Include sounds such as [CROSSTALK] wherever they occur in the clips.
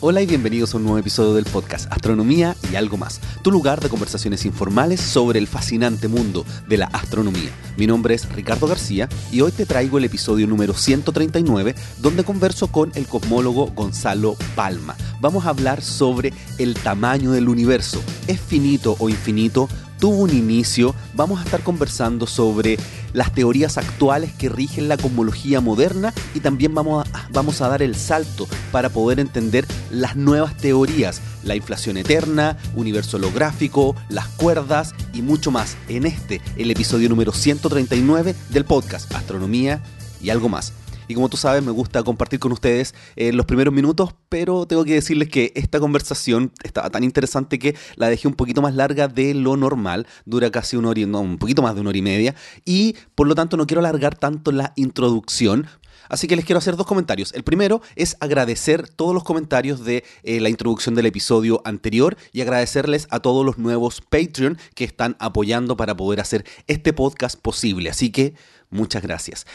Hola y bienvenidos a un nuevo episodio del podcast Astronomía y algo más, tu lugar de conversaciones informales sobre el fascinante mundo de la astronomía. Mi nombre es Ricardo García y hoy te traigo el episodio número 139 donde converso con el cosmólogo Gonzalo Palma. Vamos a hablar sobre el tamaño del universo. ¿Es finito o infinito? Tuvo un inicio, vamos a estar conversando sobre las teorías actuales que rigen la cosmología moderna y también vamos a, vamos a dar el salto para poder entender las nuevas teorías, la inflación eterna, universo holográfico, las cuerdas y mucho más en este, el episodio número 139 del podcast Astronomía y algo más. Y como tú sabes, me gusta compartir con ustedes en los primeros minutos, pero tengo que decirles que esta conversación estaba tan interesante que la dejé un poquito más larga de lo normal. Dura casi una hora, no, un poquito más de una hora y media. Y por lo tanto no quiero alargar tanto la introducción, Así que les quiero hacer dos comentarios. El primero es agradecer todos los comentarios de eh, la introducción del episodio anterior y agradecerles a todos los nuevos Patreon que están apoyando para poder hacer este podcast posible. Así que muchas gracias.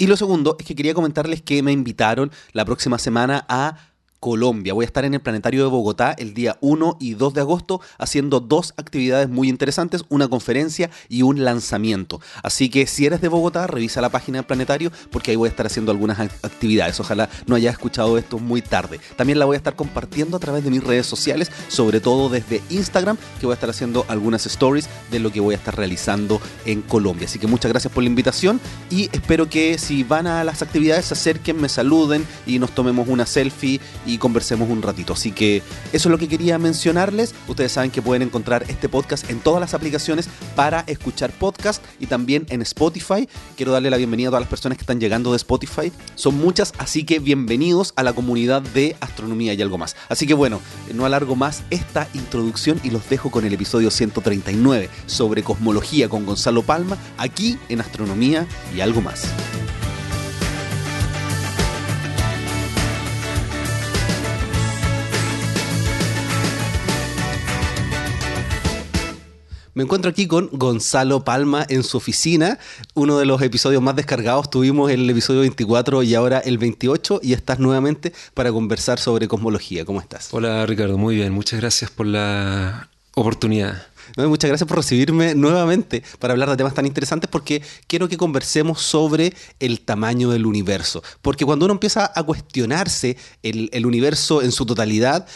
Y lo segundo es que quería comentarles que me invitaron la próxima semana a Colombia. Voy a estar en el Planetario de Bogotá el día 1 y 2 de agosto haciendo dos actividades muy interesantes, una conferencia y un lanzamiento. Así que si eres de Bogotá, revisa la página del Planetario porque ahí voy a estar haciendo algunas actividades. Ojalá no hayas escuchado esto muy tarde. También la voy a estar compartiendo a través de mis redes sociales, sobre todo desde Instagram, que voy a estar haciendo algunas stories de lo que voy a estar realizando en Colombia. Así que muchas gracias por la invitación y espero que si van a las actividades se acerquen, me saluden y nos tomemos una selfie conversemos un ratito. Así que eso es lo que quería mencionarles. Ustedes saben que pueden encontrar este podcast en todas las aplicaciones para escuchar podcast y también en Spotify. Quiero darle la bienvenida a todas las personas que están llegando de Spotify. Son muchas, así que bienvenidos a la comunidad de astronomía y algo más. Así que bueno, no alargo más esta introducción y los dejo con el episodio 139 sobre cosmología con Gonzalo Palma aquí en Astronomía y algo más. Me encuentro aquí con Gonzalo Palma en su oficina. Uno de los episodios más descargados tuvimos el episodio 24 y ahora el 28 y estás nuevamente para conversar sobre cosmología. ¿Cómo estás? Hola Ricardo, muy bien. Muchas gracias por la oportunidad. muchas gracias por recibirme nuevamente para hablar de temas tan interesantes porque quiero que conversemos sobre el tamaño del universo. Porque cuando uno empieza a cuestionarse el, el universo en su totalidad,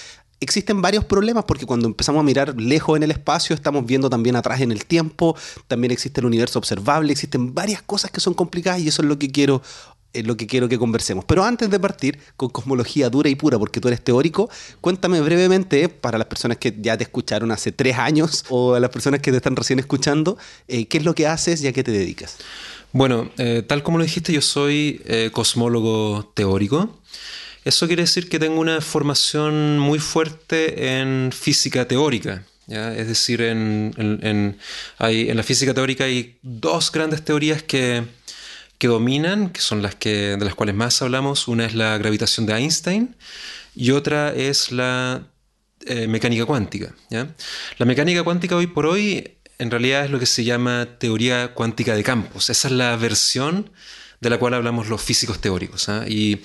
existen varios problemas porque cuando empezamos a mirar lejos en el espacio estamos viendo también atrás en el tiempo, también existe el universo observable, existen varias cosas que son complicadas y eso es lo que quiero es lo que quiero que conversemos. Pero antes de partir con cosmología dura y pura, porque tú eres teórico, cuéntame brevemente, para las personas que ya te escucharon hace tres años o a las personas que te están recién escuchando, eh, ¿qué es lo que haces y a qué te dedicas? Bueno, eh, tal como lo dijiste, yo soy eh, cosmólogo teórico. Eso quiere decir que tengo una formación muy fuerte en física teórica. Es decir, en, en, la física teórica hay dos grandes teorías que, dominan, que son las que, de las cuales más hablamos. Una es la gravitación de Einstein y otra es la eh, mecánica cuántica. La mecánica cuántica hoy por hoy en realidad es lo que se llama teoría cuántica de campos. Esa es la versión de la cual hablamos los físicos teóricos. ¿ah? Y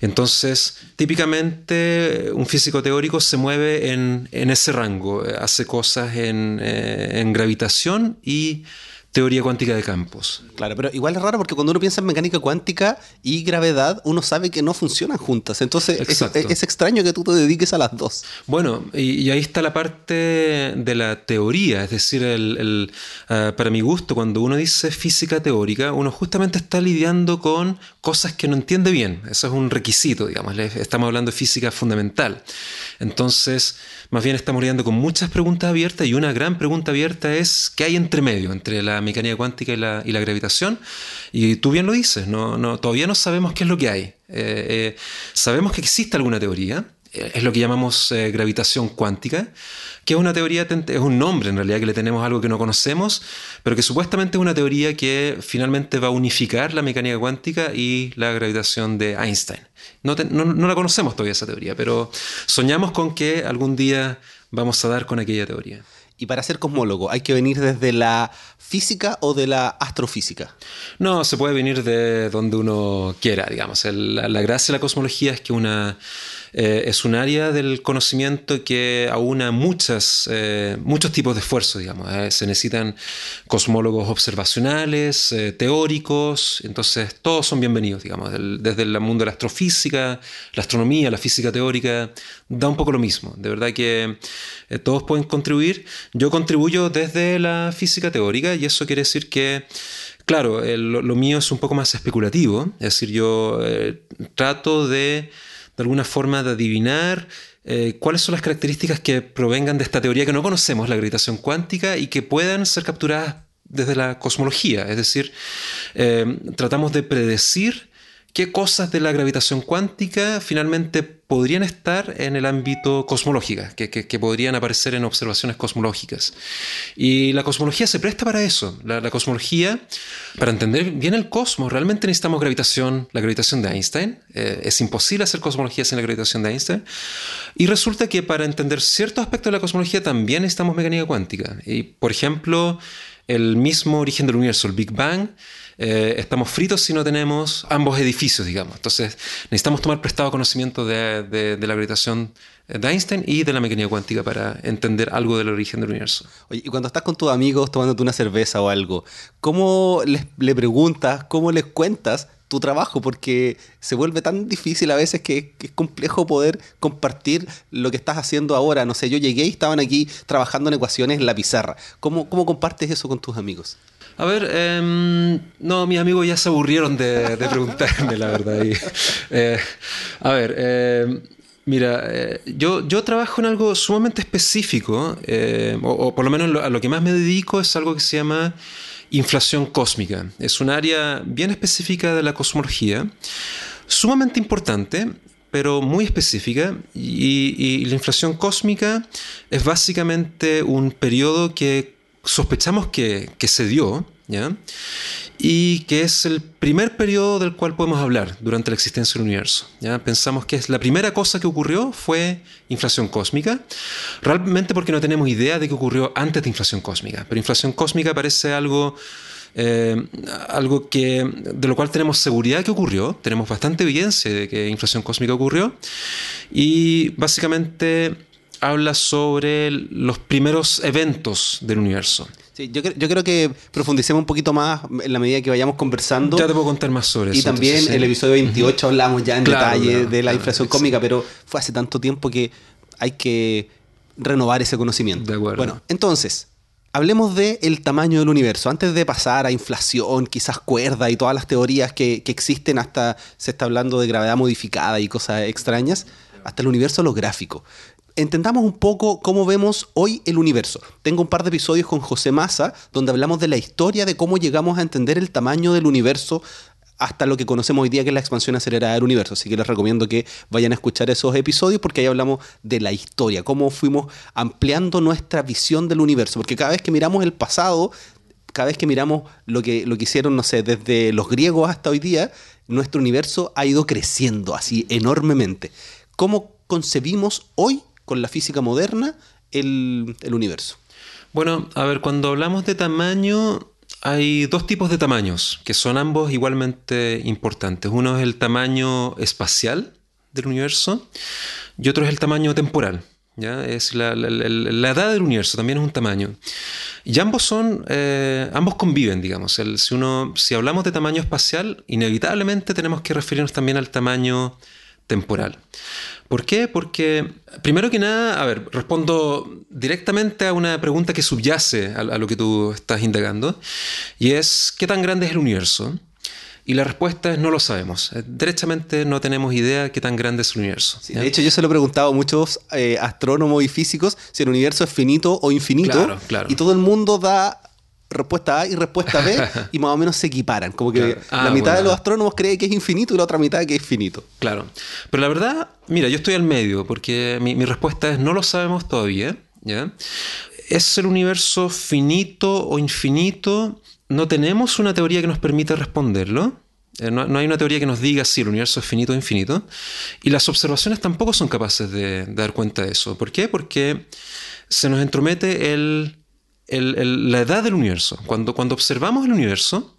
entonces, típicamente, un físico teórico se mueve en, ese rango, hace cosas en, eh, en gravitación y teoría cuántica de campos. Claro, pero igual es raro porque cuando uno piensa en mecánica cuántica y gravedad, uno sabe que no funcionan juntas. Entonces es, extraño que tú te dediques a las dos. Bueno, y, ahí está la parte de la teoría, es decir, el, ah, para mi gusto, cuando uno dice física teórica, uno justamente está lidiando con cosas que no entiende bien. Eso es un requisito, digamos. Estamos hablando de física fundamental. Entonces, más bien estamos lidiando con muchas preguntas abiertas y una gran pregunta abierta es ¿qué hay entre medio, entre la mecánica cuántica y la, gravitación? Y tú bien lo dices, no, todavía no sabemos qué es lo que hay. Eh, eh, sabemos que existe alguna teoría, eh, es lo que llamamos gravitación cuántica, que es una teoría, es un nombre en realidad que le tenemos algo que no conocemos, pero que supuestamente es una teoría que finalmente va a unificar la mecánica cuántica y la gravitación de Einstein. No, no, la conocemos todavía esa teoría, pero soñamos con que algún día vamos a dar con aquella teoría. Y para ser cosmólogo, ¿hay que venir desde la física o de la astrofísica? No, se puede venir de donde uno quiera, digamos. la, gracia de la cosmología es que una Eh, es un área del conocimiento que aúna muchas, eh, muchos tipos de esfuerzos, digamos. Eh, se necesitan cosmólogos observacionales, teóricos, entonces todos son bienvenidos, digamos, desde el mundo de la astrofísica, la astronomía, la física teórica, da un poco lo mismo. De verdad que todos pueden contribuir. Yo contribuyo desde la física teórica y eso quiere decir que Claro, lo, mío es un poco más especulativo, es decir, yo trato de de alguna forma de adivinar eh, cuáles son las características que provengan de esta teoría que no conocemos, la gravitación cuántica, y que puedan ser capturadas desde la cosmología. Es decir, eh, tratamos de predecir qué cosas de la gravitación cuántica finalmente podrían estar en el ámbito cosmológico, que, podrían aparecer en observaciones cosmológicas. Y la cosmología se presta para eso. La, cosmología, para entender bien el cosmos, realmente necesitamos gravitación, la gravitación de Einstein. Eh, es imposible hacer cosmología sin la gravitación de Einstein. Y resulta que para entender ciertos aspectos de la cosmología también necesitamos mecánica cuántica. Y, por ejemplo, el mismo origen del universo, el Big Bang, eh, estamos fritos si no tenemos ambos edificios, digamos. Entonces necesitamos tomar prestado conocimiento de, la gravitación de Einstein y de la mecánica cuántica para entender algo del origen del universo. Oye, y cuando estás con tus amigos tomándote una cerveza o algo, ¿cómo les, le preguntas, cómo les cuentas tu trabajo? Porque se vuelve tan difícil a veces que, es complejo poder compartir lo que estás haciendo ahora. No sé, yo llegué y estaban aquí trabajando en ecuaciones en la pizarra. ¿Cómo, cómo compartes eso con tus amigos? A ver, em, no, mis amigos ya se aburrieron de, preguntarme, la verdad. Eh, a ver, em, mira, eh, yo, yo trabajo en algo sumamente específico, eh, o, por lo menos a lo que más me dedico es algo que se llama inflación cósmica. Es un área bien específica de la cosmología, sumamente importante, pero muy específica. Y, y, la inflación cósmica es básicamente un periodo que sospechamos que, se dio, ¿ya? y que es el primer periodo del cual podemos hablar durante la existencia del universo. Pensamos que es la primera cosa que ocurrió fue inflación cósmica, realmente porque no tenemos idea de qué ocurrió antes de inflación cósmica, pero inflación cósmica parece algo... Eh, algo que, de lo cual tenemos seguridad que ocurrió, tenemos bastante evidencia de que inflación cósmica ocurrió, y básicamente habla sobre los primeros eventos del universo. Sí, yo, yo, creo que profundicemos un poquito más en la medida que vayamos conversando. Ya te puedo contar más sobre eso. Y también en el episodio 28 hablamos ya en detalle de la inflación cómica, pero fue hace tanto tiempo que hay que renovar ese conocimiento. De acuerdo. Bueno, entonces, hablemos del el tamaño del universo. Antes de pasar a inflación, quizás cuerda y todas las teorías que, que existen, hasta se está hablando de gravedad modificada y cosas extrañas, hasta el universo holográfico entendamos un poco cómo vemos hoy el universo. Tengo un par de episodios con José Massa donde hablamos de la historia de cómo llegamos a entender el tamaño del universo hasta lo que conocemos hoy día que es la expansión acelerada del universo. Así que les recomiendo que vayan a escuchar esos episodios porque ahí hablamos de la historia, cómo fuimos ampliando nuestra visión del universo. Porque cada vez que miramos el pasado, cada vez que miramos lo que, lo que hicieron, no sé, desde los griegos hasta hoy día, nuestro universo ha ido creciendo así enormemente. ¿Cómo concebimos hoy con la física moderna el, universo? Bueno, a ver, cuando hablamos de tamaño, hay dos tipos de tamaños que son ambos igualmente importantes. Uno es el tamaño espacial del universo y otro es el tamaño temporal. ¿ya? Es la, edad del universo también es un tamaño. Y ambos son, eh, ambos conviven, digamos. si, uno, si hablamos de tamaño espacial, inevitablemente tenemos que referirnos también al tamaño temporal. ¿Por qué? Porque, primero que nada, a ver, respondo directamente a una pregunta que subyace a, lo que tú estás indagando, y es, ¿qué tan grande es el universo? Y la respuesta es no lo sabemos. Eh, derechamente no tenemos idea de qué tan grande es el universo. de hecho, yo se lo he preguntado a muchos eh, astrónomos y físicos si el universo es finito o infinito. Claro, claro. Y todo el mundo da respuesta A y respuesta B [LAUGHS] y más o menos se equiparan. Como que la ah, mitad de los astrónomos cree que es infinito y la otra mitad que es finito. Claro. Pero la verdad, mira, yo estoy al medio porque mi, respuesta es no lo sabemos todavía. ¿ya? ¿Es el universo finito o infinito? No tenemos una teoría que nos permita responderlo. Eh, no, hay una teoría que nos diga si el universo es finito o infinito. Y las observaciones tampoco son capaces de dar cuenta de eso. ¿Por qué? Porque se nos entromete el la edad del universo. Cuando, cuando observamos el universo,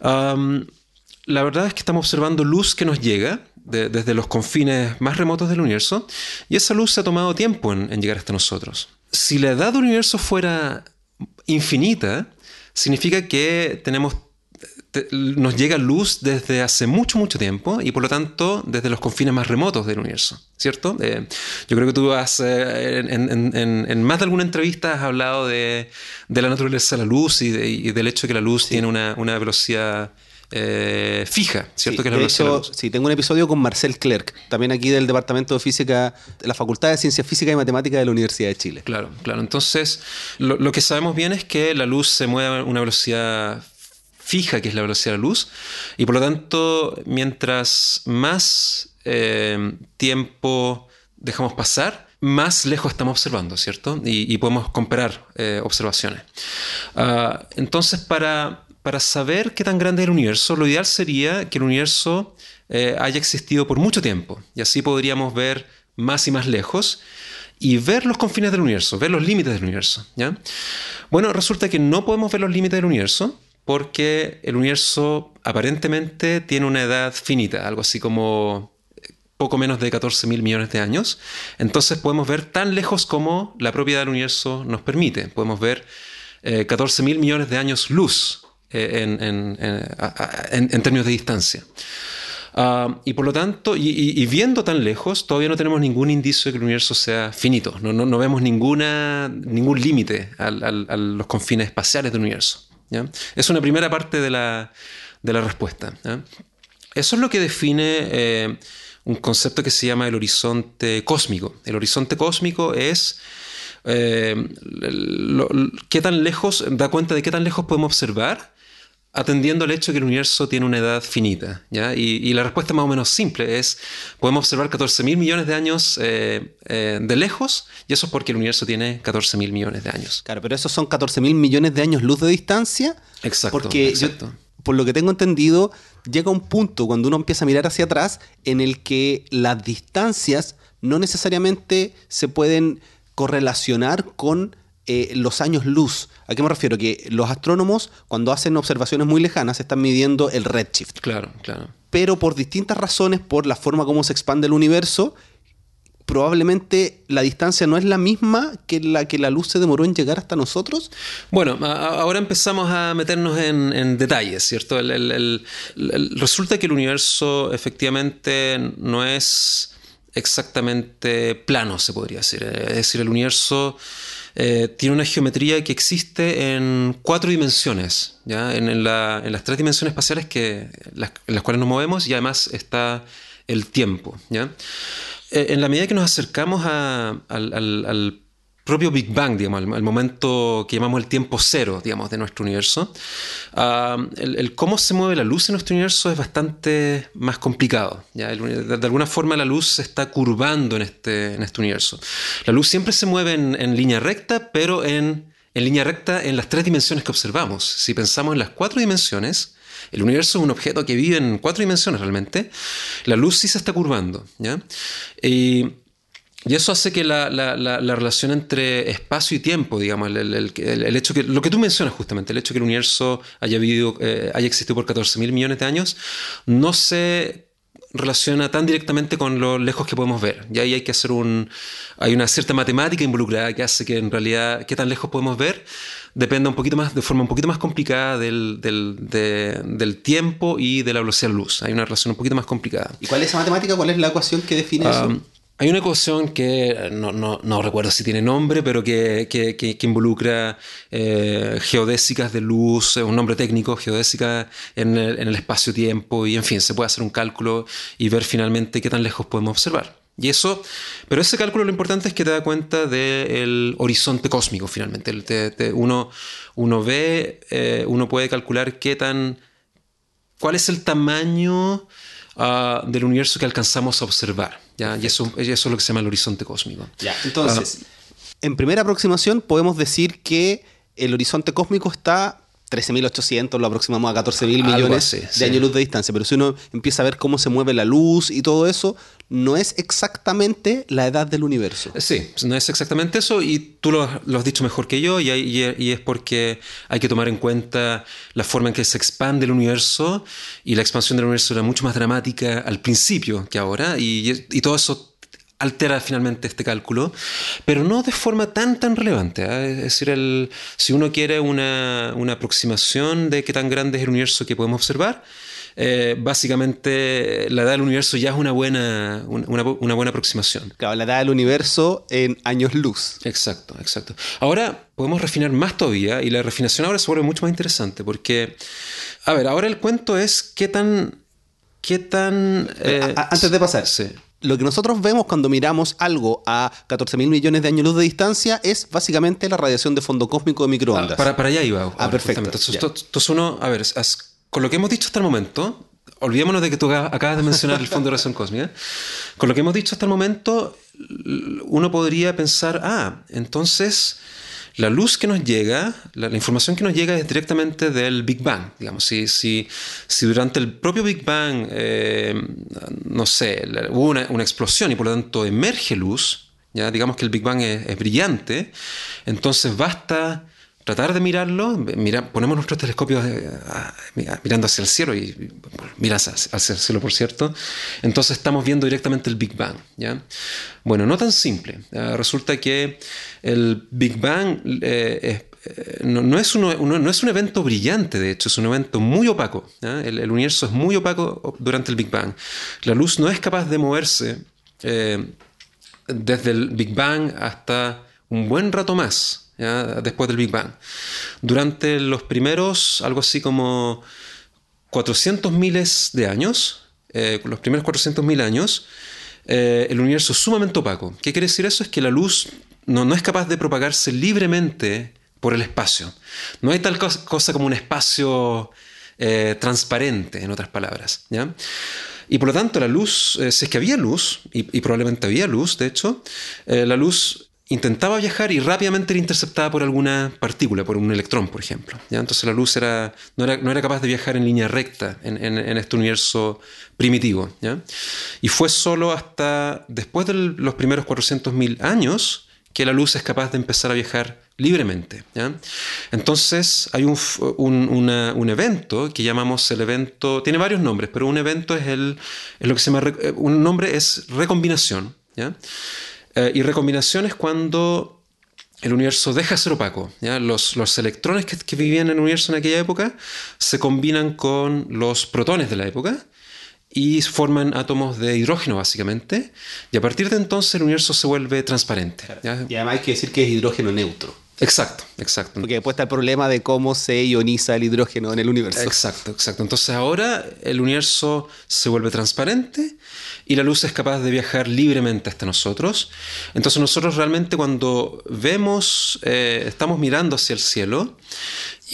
la verdad es que estamos observando luz que nos llega desde los confines más remotos del universo y esa luz se ha tomado tiempo en, llegar hasta nosotros. Si la edad del universo fuera infinita, significa que tenemos nos llega luz desde hace mucho, mucho tiempo y por lo tanto desde los confines más remotos del universo, ¿cierto? Eh, yo creo que tú has, eh, en, más de alguna entrevista has hablado de, la naturaleza de la luz y, del hecho de que la luz tiene una, una velocidad eh, fija, ¿cierto? que de hecho, sí, tengo un episodio con Marcel Clerc, también aquí del Departamento de Física, de la Facultad de Ciencias Físicas y Matemáticas de la Universidad de Chile. Claro, claro. Entonces, lo, que sabemos bien es que la luz se mueve a una velocidad fija, que es la velocidad de la luz, y por lo tanto, mientras más eh, tiempo dejamos pasar, más lejos estamos observando, ¿cierto? Y, podemos comparar eh, observaciones. Ah, entonces, para, para saber qué tan grande es el universo, lo ideal sería que el universo eh, haya existido por mucho tiempo. Y así podríamos ver más y más lejos y ver los confines del universo, ver los límites del universo. Bueno, resulta que no podemos ver los límites del universo porque el universo aparentemente tiene una edad finita, algo así como poco menos de 14 mil millones de años. Entonces podemos ver tan lejos como la propiedad del universo nos permite. Podemos ver 14 eh, mil millones de años luz eh, en, términos de distancia. Ah, y por lo tanto, y, viendo tan lejos, todavía no tenemos ningún indicio de que el universo sea finito. No, no, vemos ninguna, ningún límite a los confines espaciales del universo. Es una primera parte de la, de la respuesta. Eso es lo que define eh, un concepto que se llama el horizonte cósmico. El horizonte cósmico es eh, qué tan lejos, da cuenta de qué tan lejos podemos observar atendiendo al hecho de que el universo tiene una edad finita. ¿ya? Y, la respuesta más o menos simple es, podemos observar 14 mil millones de años eh, eh, de lejos, y eso es porque el universo tiene 14 mil millones de años. Claro, pero esos son 14 mil millones de años luz de distancia. Exacto. Porque por lo que tengo entendido, llega un punto cuando uno empieza a mirar hacia atrás en el que las distancias no necesariamente se pueden correlacionar con eh, los años luz. ¿A qué me refiero? Que los astrónomos, cuando hacen observaciones muy lejanas, están midiendo el redshift. Claro, claro. Pero por distintas razones, por la forma como se expande el universo, probablemente la distancia no es la misma que la que la luz se demoró en llegar hasta nosotros. Bueno, ahora empezamos a meternos en, detalles, ¿cierto? resulta que el universo efectivamente no es exactamente plano, se podría decir. Es decir, el universo eh, tiene una geometría que existe en cuatro dimensiones, ¿ya? En, las tres dimensiones espaciales que, en las cuales nos movemos y además está el tiempo. ¿ya? Eh, en la medida que nos acercamos al propio Big Bang, digamos, el, momento que llamamos el tiempo cero, digamos, de nuestro universo, ah, el, cómo se mueve la luz en nuestro universo es bastante más complicado. ¿ya? de, alguna forma la luz se está curvando en este, en este universo. La luz siempre se mueve en, línea recta, pero en, en línea recta en las tres dimensiones que observamos. Si pensamos en las cuatro dimensiones, el universo es un objeto que vive en cuatro dimensiones realmente. La luz sí se está curvando. ¿ya? Y y eso hace que la, relación entre espacio y tiempo, digamos, el, hecho que, lo que tú mencionas justamente, el hecho que el universo haya, vivido, eh, haya existido por 14 mil millones de años, no se relaciona tan directamente con lo lejos que podemos ver. Y ahí hay que hacer un. Hay una cierta matemática involucrada que hace que en realidad qué tan lejos podemos ver dependa un poquito más, de forma un poquito más complicada del, del, tiempo y de la velocidad de la luz. Hay una relación un poquito más complicada. ¿Y cuál es esa matemática? ¿Cuál es la ecuación que define eso? Hay una ecuación que eh, no, recuerdo si tiene nombre, pero que, involucra eh, geodésicas de luz, un nombre técnico, geodésica en el, espacio-tiempo, y en fin, se puede hacer un cálculo y ver finalmente qué tan lejos podemos observar. Y eso, pero ese cálculo lo importante es que te da cuenta del horizonte cósmico finalmente. uno, uno ve, eh, uno puede calcular qué tan, cuál es el tamaño Ah, del universo que alcanzamos a observar. ¿ya? Y eso, eso, es lo que se llama el horizonte cósmico. Ya, entonces, ah, en primera aproximación podemos decir que el horizonte cósmico está 13.800, lo aproximamos a 14.000 millones de años luz de distancia. Pero si uno empieza a ver cómo se mueve la luz y todo eso, no es exactamente la edad del universo. Sí, no es exactamente eso y tú lo, has dicho mejor que yo y, y, es porque hay que tomar en cuenta la forma en que se expande el universo y la expansión del universo era mucho más dramática al principio que ahora y, y todo eso altera finalmente este cálculo, pero no de forma tan tan relevante. ¿eh? Es decir, el, si uno quiere una, una, aproximación de qué tan grande es el universo que podemos observar, eh, básicamente la edad del universo ya es una buena, una, una, buena aproximación. Claro, la edad del universo en años luz. Exacto, exacto. Ahora podemos refinar más todavía y la refinación ahora se vuelve mucho más interesante porque, a ver, ahora el cuento es qué tan... Qué tan eh, antes de pasar, sí lo que nosotros vemos cuando miramos algo a 14 mil millones de años luz de distancia es básicamente la radiación de fondo cósmico de microondas. Ah, para, allá iba. Ah, perfecto. Entonces, uno, a ver, con lo que hemos dicho hasta el momento, olvidémonos de que tú acabas de mencionar el fondo de radiación cósmica. Con lo que hemos dicho hasta el momento, uno podría pensar, ah, entonces la luz que nos llega, la, información que nos llega es directamente del Big Bang. Digamos, si, si, si durante el propio Big Bang, eh, no sé, hubo una, explosión y por lo tanto emerge luz, ya digamos que el Big Bang es brillante, entonces basta tratar de mirarlo, mira, ponemos nuestros telescopios eh, mirando hacia el cielo y miras hacia el cielo, por cierto, entonces estamos viendo directamente el Big Bang. ¿ya? Bueno, no tan simple. resulta que el Big Bang eh, eh, no, es no, es un evento brillante, de hecho, es un evento muy opaco. El, universo es muy opaco durante el Big Bang. La luz no es capaz de moverse desde el Big Bang hasta un buen rato más después del Big Bang. Durante los primeros, algo así como 400 miles de años, eh, los primeros 400 mil años, eh, el universo es sumamente opaco. ¿Qué quiere decir eso? Es que la luz no, es capaz de propagarse libremente por el espacio. No hay tal cosa como un espacio eh, transparente, en otras palabras. Y por lo tanto, la luz, si es que había luz, y probablemente había luz, de hecho, la luz intentaba viajar y rápidamente era interceptada por alguna partícula, por un electrón, por ejemplo. ¿ya? Entonces la luz era, no, era, no, era, capaz de viajar en línea recta en, en, este universo primitivo. ¿ya? Y fue solo hasta después de los primeros 400.000 años que la luz es capaz de empezar a viajar libremente. ¿ya? Entonces hay un, un, un, evento que llamamos el evento, tiene varios nombres, pero un evento es, el, es lo que se llama, un nombre es recombinación. ¿ya? Eh, y recombinación es cuando el universo deja de ser opaco. ¿ya? Los, los, electrones que, que, vivían en el universo en aquella época se combinan con los protones de la época y forman átomos de hidrógeno básicamente. Y a partir de entonces el universo se vuelve transparente. Y además hay que decir que es hidrógeno neutro. Exacto, exacto. Porque después está el problema de cómo se ioniza el hidrógeno en el universo. Exacto, exacto. Entonces ahora el universo se vuelve transparente y la luz es capaz de viajar libremente hasta nosotros. Entonces nosotros realmente cuando vemos, eh, estamos mirando hacia el cielo,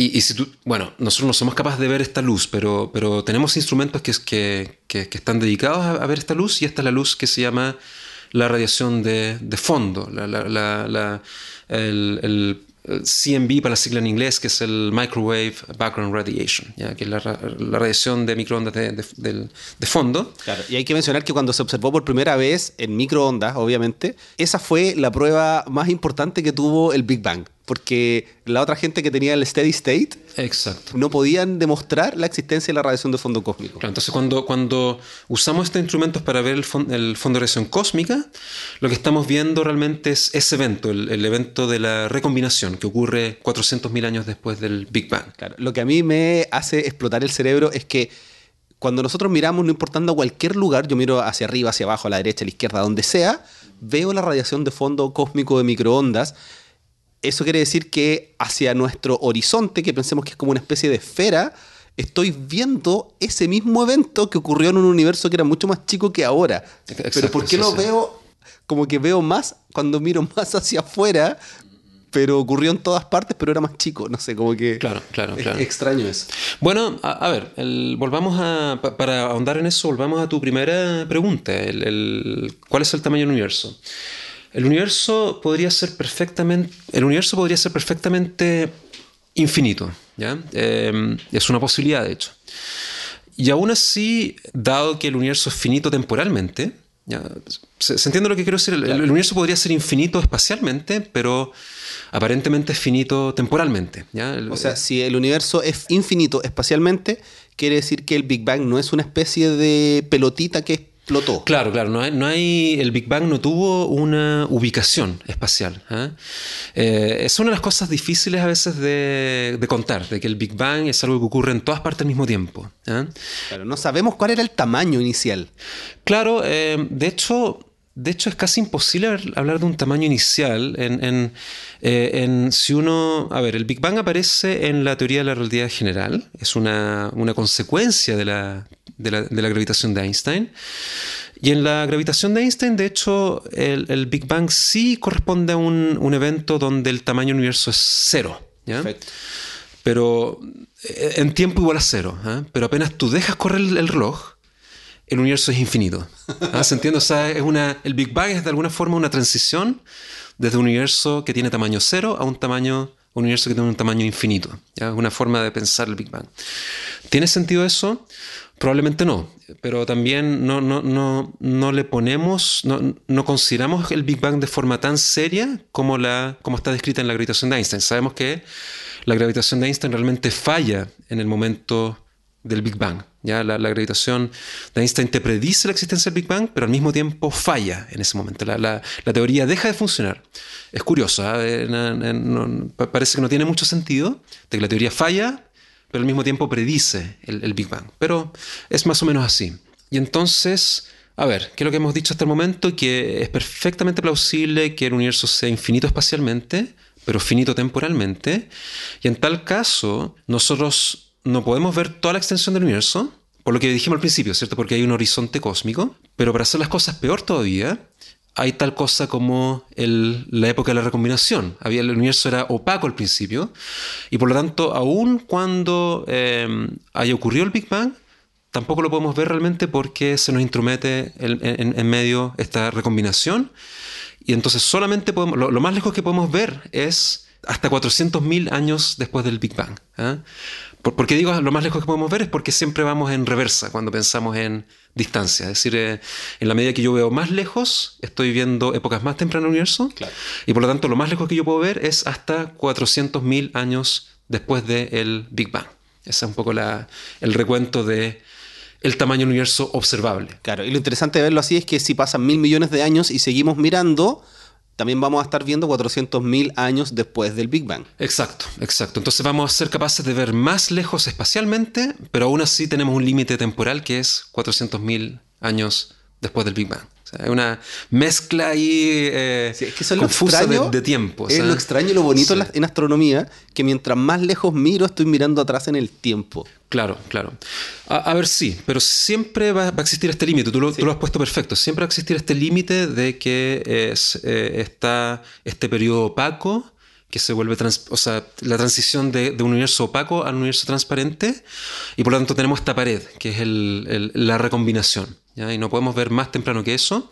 y, si tú, bueno, nosotros no somos capaces de ver esta luz, pero, pero tenemos instrumentos que, que, que, que están dedicados a, ver esta luz y esta es la luz que se llama la radiación de, de fondo, la, la, la, el, el CMB para la sigla en inglés, que es el Microwave Background Radiation, ¿ya? que es la, radiación de microondas de, de, fondo. Claro, y hay que mencionar que cuando se observó por primera vez en microondas, obviamente, esa fue la prueba más importante que tuvo el Big Bang porque la otra gente que tenía el steady state Exacto. no podían demostrar la existencia de la radiación de fondo cósmico. entonces, cuando, cuando usamos estos instrumentos para ver el, fondo, el, fondo de radiación cósmica, lo que estamos viendo realmente es ese evento, el, evento de la recombinación que ocurre 400.000 años después del Big Bang. Claro, lo que a mí me hace explotar el cerebro es que cuando nosotros miramos, no importando cualquier lugar, yo miro hacia arriba, hacia abajo, a la derecha, a la izquierda, donde sea, veo la radiación de fondo cósmico de microondas eso quiere decir que hacia nuestro horizonte, que pensemos que es como una especie de esfera, estoy viendo ese mismo evento que ocurrió en un universo que era mucho más chico que ahora. pero ¿por qué lo veo? Como que veo más cuando miro [LAUGHS] más hacia afuera, pero ocurrió en todas partes, pero era más chico. No sé, como que. Claro, claro, claro. extraño eso. Bueno, a, ver, volvamos a. Para ahondar en eso, volvamos a tu primera pregunta: ¿cuál es el tamaño del universo? El universo podría ser perfectamente, el universo podría ser perfectamente infinito. ¿ya? Eh, es una posibilidad, de hecho. Y aún así, dado que el universo es finito temporalmente, ¿Se, entiende lo que quiero decir? El, universo podría ser infinito espacialmente, pero aparentemente es finito temporalmente. o sea, si el universo es infinito espacialmente, quiere decir que el Big Bang no es una especie de pelotita que explotó. Claro, claro, no hay, no hay, el Big Bang no tuvo una ubicación espacial. ¿ah? Eh, es una de las cosas difíciles a veces de, contar, de que el Big Bang es algo que ocurre en todas partes al mismo tiempo. ¿ah? Claro, no sabemos cuál era el tamaño inicial. Claro, eh, de hecho, de hecho, es casi imposible hablar de un tamaño inicial en, eh, en, si uno... A ver, el Big Bang aparece en la teoría de la relatividad general, es una, una consecuencia de la de la, gravitación de Einstein. Y en la gravitación de Einstein, de hecho, el, Big Bang sí corresponde a un, evento donde el tamaño del universo es cero. Pero eh, en tiempo igual a cero. ¿ah? Pero apenas tú dejas correr el, reloj, el universo es infinito. ¿ah? ¿Se entiende? O sea, es una, el Big Bang es de alguna forma una transición desde un universo que tiene tamaño cero a un tamaño un universo que tiene un tamaño infinito. Es una forma de pensar el Big Bang. ¿Tiene sentido eso? Probablemente no, pero también no, no, no, no le ponemos, no, no, consideramos el Big Bang de forma tan seria como, la, como está descrita en la gravitación de Einstein. Sabemos que la gravitación de Einstein realmente falla en el momento del Big Bang. ¿ya? La, gravitación de Einstein te predice la existencia del Big Bang, pero al mismo tiempo falla en ese momento. La, la, teoría deja de funcionar. Es curioso, ¿ah? parece que no tiene mucho sentido de que la teoría falla, pero al mismo tiempo predice el, Big Bang. Pero es más o menos así. Y entonces, a ver, ¿qué es lo que hemos dicho hasta el momento? Que es perfectamente plausible que el universo sea infinito espacialmente, pero finito temporalmente. Y en tal caso, nosotros no podemos ver toda la extensión del universo, por lo que dijimos al principio, ¿cierto? Porque hay un horizonte cósmico. Pero para hacer las cosas peor todavía, hay tal cosa como la época de la recombinación. Había, el universo era opaco al principio y por lo tanto, aun cuando em, haya ocurrido el Big Bang, tampoco lo podemos ver realmente porque se nos intromete en, medio esta recombinación y entonces solamente podemos, lo, más lejos que podemos ver es hasta 400.000 años después del Big Bang. ¿ah? ¿Por, qué digo lo más lejos que podemos ver? Es porque siempre vamos en reversa cuando pensamos en distancia. Es decir, eh, en la medida que yo veo más lejos, estoy viendo épocas más tempranas del universo. Y por lo tanto, lo más lejos que yo puedo ver es hasta 400.000 años después del Big Bang. Ese es un poco el recuento de el tamaño del universo observable. Claro, y lo interesante de verlo así es que si pasan mil millones de años y seguimos mirando, también vamos a estar viendo 400.000 años después del Big Bang. Exacto, exacto. Entonces vamos a ser capaces de ver más lejos espacialmente, pero aún así tenemos un límite temporal que es 400.000 años después del Big Bang. Es una mezcla ahí eh, es que confusa de, tiempo. Es lo extraño y lo bonito en, astronomía, que mientras más lejos miro, estoy mirando atrás en el tiempo. Claro, claro. A, ver, sí, pero siempre va, a existir este límite, tú, lo has puesto perfecto, siempre va a existir este límite de que es, eh, está este periodo opaco que se vuelve, o sea, la transición de, un universo opaco al universo transparente, y por lo tanto tenemos esta pared, que es la recombinación y no podemos ver más temprano que eso.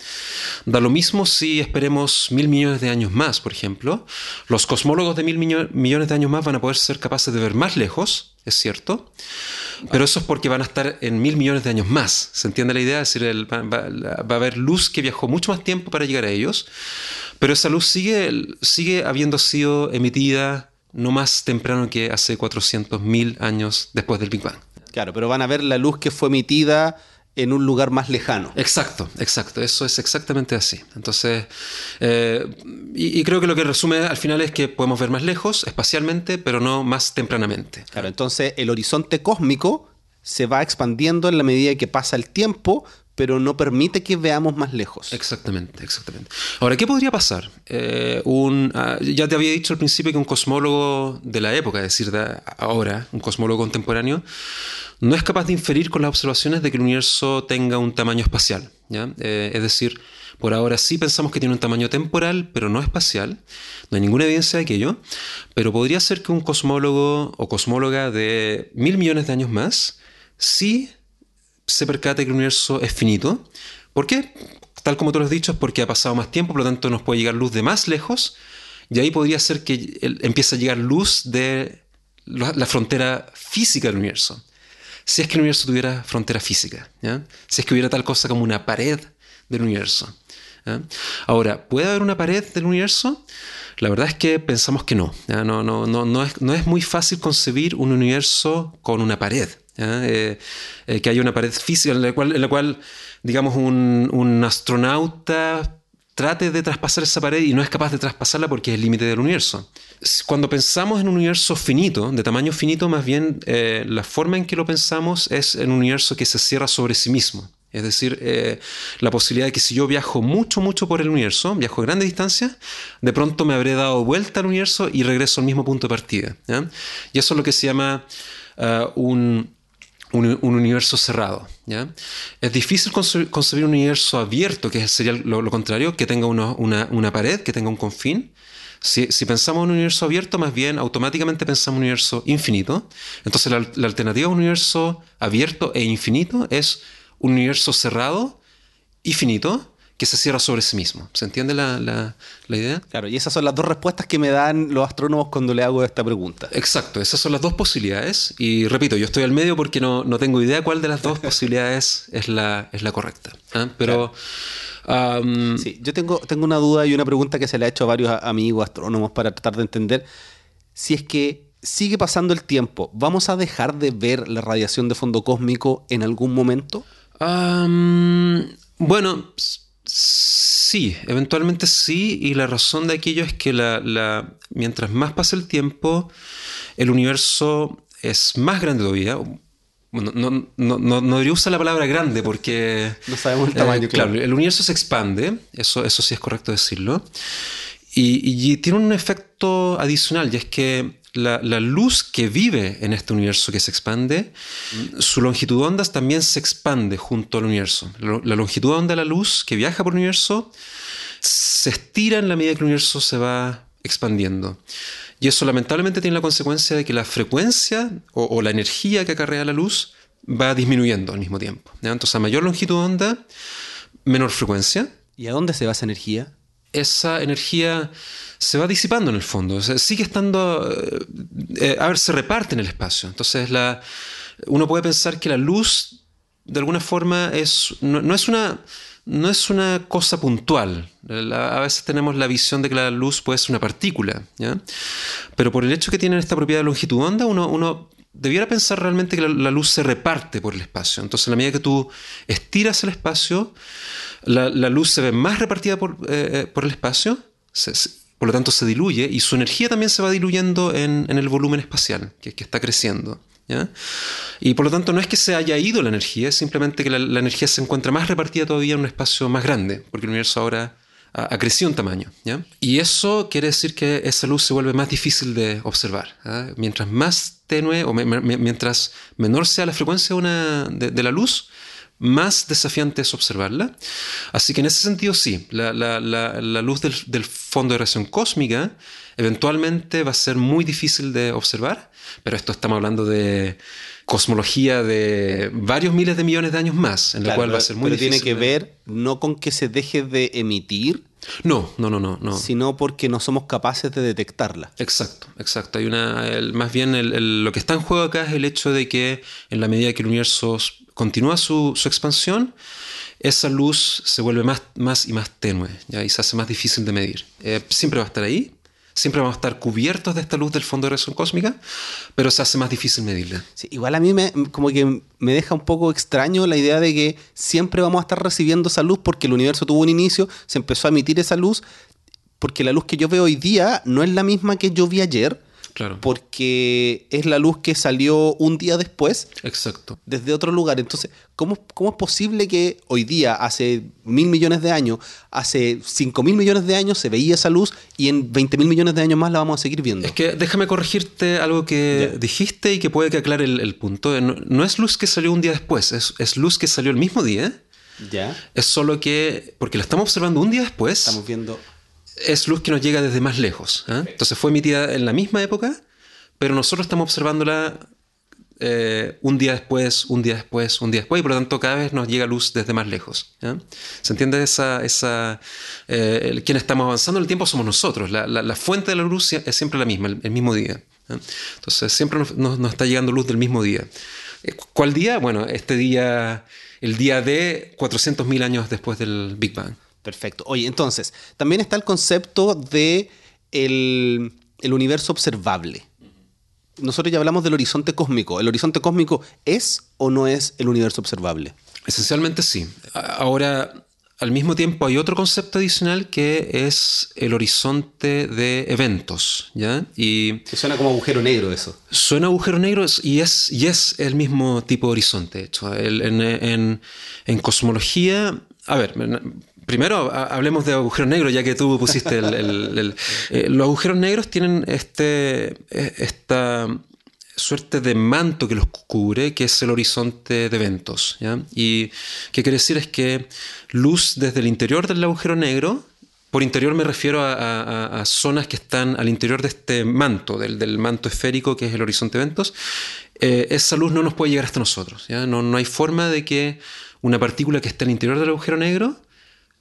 Da lo mismo si esperemos mil millones de años más, por ejemplo. Los cosmólogos de mil millones de añños más van a poder ser capaces de ver más lejos, es cierto, pero eso es porque van a estar en mil millones de años más. ¿Se entiende la idea? Es decir, va, a haber luz que viajó mucho más tiempo para llegar a ellos, pero esa luz sigue, sigue habiendo sido emitida no más temprano que hace 400.000 años después del Big Bang. Claro, pero van a ver la luz que fue emitida en un lugar más lejano. Exacto, exacto, eso es exactamente así. Entonces, eh, y, creo que lo que resume al final es que podemos ver más lejos espacialmente, pero no más tempranamente. Claro, entonces el horizonte cósmico se va expandiendo en la medida que pasa el tiempo, pero no permite que veamos más lejos. Exactamente, exactamente. Ahora, ¿qué podría pasar? Eh, un, ah, ya te había dicho al principio que un cosmólogo de la época, es decir, de ahora, un cosmólogo contemporáneo, no es capaz de inferir con las observaciones de que el universo tenga un tamaño espacial. Eh, es decir, por ahora sí pensamos que tiene un tamaño temporal, pero no espacial. No hay ninguna evidencia de aquello. Pero podría ser que un cosmólogo o cosmóloga de mil millones de años más sí se percate que el universo es finito. ¿Por qué? Tal como tú lo has dicho, es porque ha pasado más tiempo, por lo tanto nos puede llegar luz de más lejos. Y ahí podría ser que empiece a llegar luz de la frontera física del universo. Si es que el universo tuviera frontera física, si es que hubiera tal cosa como una pared del universo. Ahora, ¿puede haber una pared del universo? La verdad es que pensamos que no. No, no, no, no, es, no es muy fácil concebir un universo con una pared. Eh, eh, que haya una pared física en la cual, digamos, un, un, astronauta trate de traspasar esa pared y no es capaz de traspasarla porque es el límite del universo. Cuando pensamos en un universo finito, de tamaño finito, más bien eh, la forma en que lo pensamos es en un universo que se cierra sobre sí mismo. Es decir, la posibilidad de que si yo viajo mucho, mucho por el universo, viajo a grandes distancias, de pronto me habré dado vuelta al universo y regreso al mismo punto de partida. Y eso es lo que se llama un, un, universo cerrado. ¿ya? Es difícil concebir un universo abierto, que sería lo, contrario, que tenga una, una, pared, que tenga un confín. Si, pensamos en un universo abierto, más bien automáticamente pensamos en un universo infinito. Entonces la, la alternativa a un universo abierto e infinito es un universo cerrado y finito que se cierra sobre sí mismo. ¿Se entiende la, la, idea? Claro, y esas son las dos respuestas que me dan los astrónomos cuando le hago esta pregunta. Exacto, esas son las dos posibilidades. Y repito, yo estoy al medio porque no, no tengo idea cuál de las dos [LAUGHS] posibilidades es la, es la correcta. ¿ah? Pero... sí, yo tengo, tengo una duda y una pregunta que se le ha hecho a varios amigos astrónomos para tratar de entender si es que sigue pasando el tiempo, ¿vamos a dejar de ver la radiación de fondo cósmico en algún momento? bueno, sí, eventualmente sí, y la razón de aquello es que la, mientras más pasa el tiempo, el universo es más grande todavía. Bueno, no, no, no, debería usar la palabra grande porque... no sabemos el tamaño. Eh, claro, el universo se expande, eso, eso sí es correcto decirlo. y, tiene un efecto adicional, y es que la, luz que vive en este universo que se expande, su longitud de ondas también se expande junto al universo. La longitud de onda de la luz que viaja por el universo se estira en la medida que el universo se va expandiendo. Y eso lamentablemente tiene la consecuencia de que la frecuencia o, la energía que acarrea la luz va disminuyendo al mismo tiempo. Entonces, a mayor longitud de onda, menor frecuencia. ¿Y a dónde se va esa energía? Esa energía se va disipando en el fondo. sigue estando. Eh, eh, a ver, se reparte en el espacio. Entonces, uno puede pensar que la luz, de alguna forma, es, no, es una. No es una cosa puntual. a veces tenemos la visión de que la luz puede ser una partícula. Pero por el hecho que tiene esta propiedad de longitud onda, uno debiera pensar realmente que la, luz se reparte por el espacio. Entonces, a la medida que tú estiras el espacio, la, luz se ve más repartida por, eh, por el espacio, por lo tanto se diluye y su energía también se va diluyendo en, el volumen espacial, que, que está creciendo. Y por lo tanto no es que se haya ido la energía, es simplemente que la, energía se encuentra más repartida todavía en un espacio más grande, porque el universo ahora ha, crecido tamaño. Y eso quiere decir que esa luz se vuelve más difícil de observar. Mientras más tenue o mientras menor sea la frecuencia de, la luz, más desafiante es observarla. Así que en ese sentido sí, la, luz del, fondo de radiación cósmica eventualmente va a ser muy difícil de observar, pero esto estamos hablando de cosmología de varios miles de millones de años más, en la cual va a ser muy pero tiene que ver no con que se deje de emitir, no, no, no, no, no. Sino porque no somos capaces de detectarla. Exacto, exacto. Hay una, más bien lo que está en juego acá es el hecho de que en la medida que el universo continúa su, expansión, esa luz se vuelve más, más y más tenue ¿ya? y se hace más difícil de medir. Eh, siempre va a estar ahí, siempre vamos a estar cubiertos de esta luz del fondo de radiación cósmica, pero se hace más difícil medirla. igual a mí me, como que me deja un poco extraño la idea de que siempre vamos a estar recibiendo esa luz porque el universo tuvo un inicio, se empezó a emitir esa luz, porque la luz que yo veo hoy día no es la misma que yo vi ayer porque es la luz que salió un día después. Exacto. Desde otro lugar. Entonces, ¿cómo, ¿cómo, es posible que hoy día, hace mil millones de años, hace cinco mil millones de años se veía esa luz y en 20 mil millones de años más la vamos a seguir viendo? Es que déjame corregirte algo que dijiste y que puede que aclare el, punto. No, es luz que salió un día después, es, es luz que salió el mismo día. Ya. Es solo que, porque la estamos observando un día después. Estamos viendo es luz que nos llega desde más lejos. ¿eh? Entonces fue emitida en la misma época, pero nosotros estamos observándola eh, un día después, un día después, un día después, y por lo tanto cada vez nos llega luz desde más lejos. ¿Se entiende esa... esa eh, quien estamos avanzando en el tiempo somos nosotros. La, fuente de la luz es siempre la misma, el, mismo día. Entonces siempre nos, está llegando luz del mismo día. Eh, ¿Cuál día? Bueno, este día, el día de 400.000 años después del Big Bang. Perfecto. Oye, entonces, también está el concepto de el, el universo observable. Nosotros ya hablamos del horizonte cósmico. ¿El horizonte cósmico es o no es el universo observable? Esencialmente sí. Ahora, al mismo tiempo hay otro concepto adicional que es el horizonte de eventos, ¿ya? Y suena como agujero negro eso. Suena agujero negro y es, y es el mismo tipo de horizonte, de hecho. en, cosmología, a ver, primero hablemos de agujeros negros, ya que tú pusiste el... Eh, los agujeros negros tienen este, e, esta suerte de manto que los cubre, que es el horizonte de eventos. Y qué quiere decir es que luz desde el interior del agujero negro, por interior me refiero a, zonas que están al interior de este manto, del, manto esférico que es el horizonte de eventos, eh, esa luz no nos puede llegar hasta nosotros. No, no hay forma de que una partícula que está al interior del agujero negro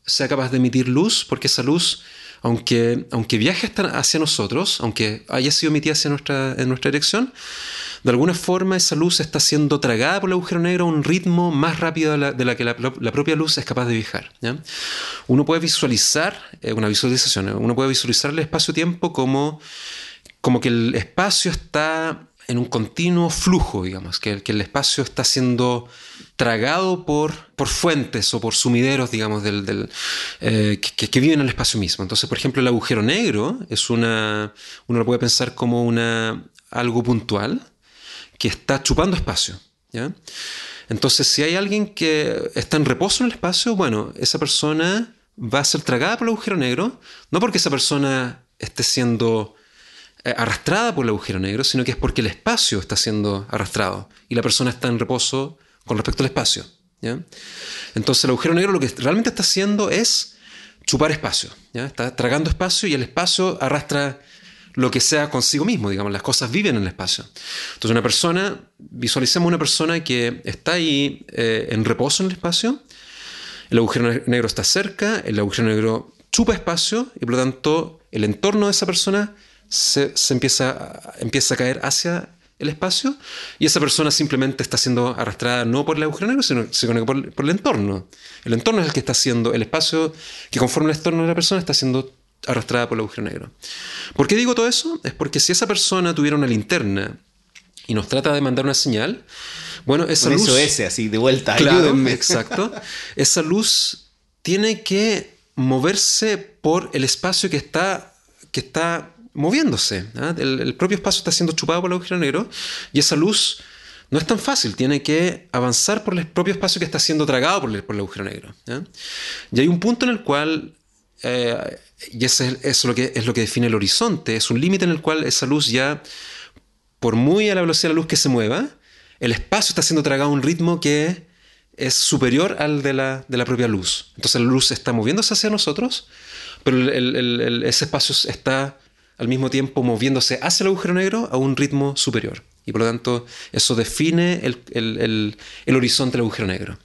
sea capaz de emitir luz, porque esa luz aunque, aunque viaje hacia nosotros, aunque haya sido emitida hacia nuestra, en nuestra dirección, de alguna forma esa luz está siendo tragada por el agujero negro a un ritmo más rápido de la, que la, propia luz es capaz de viajar. Uno puede visualizar, eh, una visualización, uno puede visualizar el espacio-tiempo como, como que el espacio está en un continuo flujo, digamos, que, que el espacio está siendo tragado por, por fuentes o por sumideros, digamos, del, eh, que, viven en el espacio mismo. Entonces, por ejemplo, el agujero negro es una, uno lo puede pensar como una, algo puntual que está chupando espacio. Entonces, si hay alguien que está en reposo en el espacio, bueno, esa persona va a ser tragada por el agujero negro, no porque esa persona esté siendo eh, arrastrada por el agujero negro, sino que es porque el espacio está siendo arrastrado y la persona está en reposo con respecto al espacio. Entonces el agujero negro lo que realmente está haciendo es chupar espacio, está tragando espacio y el espacio arrastra lo que sea consigo mismo, digamos, las cosas viven en el espacio. Entonces una persona, visualicemos una persona que está ahí eh, en reposo en el espacio, el agujero negro está cerca, el agujero negro chupa espacio y por lo tanto el entorno de esa persona se, empieza, empieza a caer hacia el espacio y esa persona simplemente está siendo arrastrada no por el agujero negro, sino, por, por, el entorno. El entorno es el que está haciendo, el espacio que conforma el entorno de la persona está siendo arrastrada por el agujero negro. ¿Por qué digo todo eso? Es porque si esa persona tuviera una linterna y nos trata de mandar una señal, bueno, esa luz... ese así, de vuelta, ayúdenme. Exacto. [LAUGHS] Esa luz tiene que moverse por el espacio que está, que está moviéndose. ¿ah? El, propio espacio está siendo chupado por el agujero negro y esa luz no es tan fácil, tiene que avanzar por el propio espacio que está siendo tragado por el, por el agujero negro. Y hay un punto en el cual, eh, y eso es, lo que, es lo que define el horizonte, es un límite en el cual esa luz ya, por muy a la velocidad de la luz que se mueva, el espacio está siendo tragado a un ritmo que es superior al de la, de la propia luz. Entonces la luz está moviéndose hacia nosotros, pero ese espacio está al mismo tiempo moviéndose hacia el agujero negro a un ritmo superior. Y por lo tanto, eso define el, horizonte del agujero negro.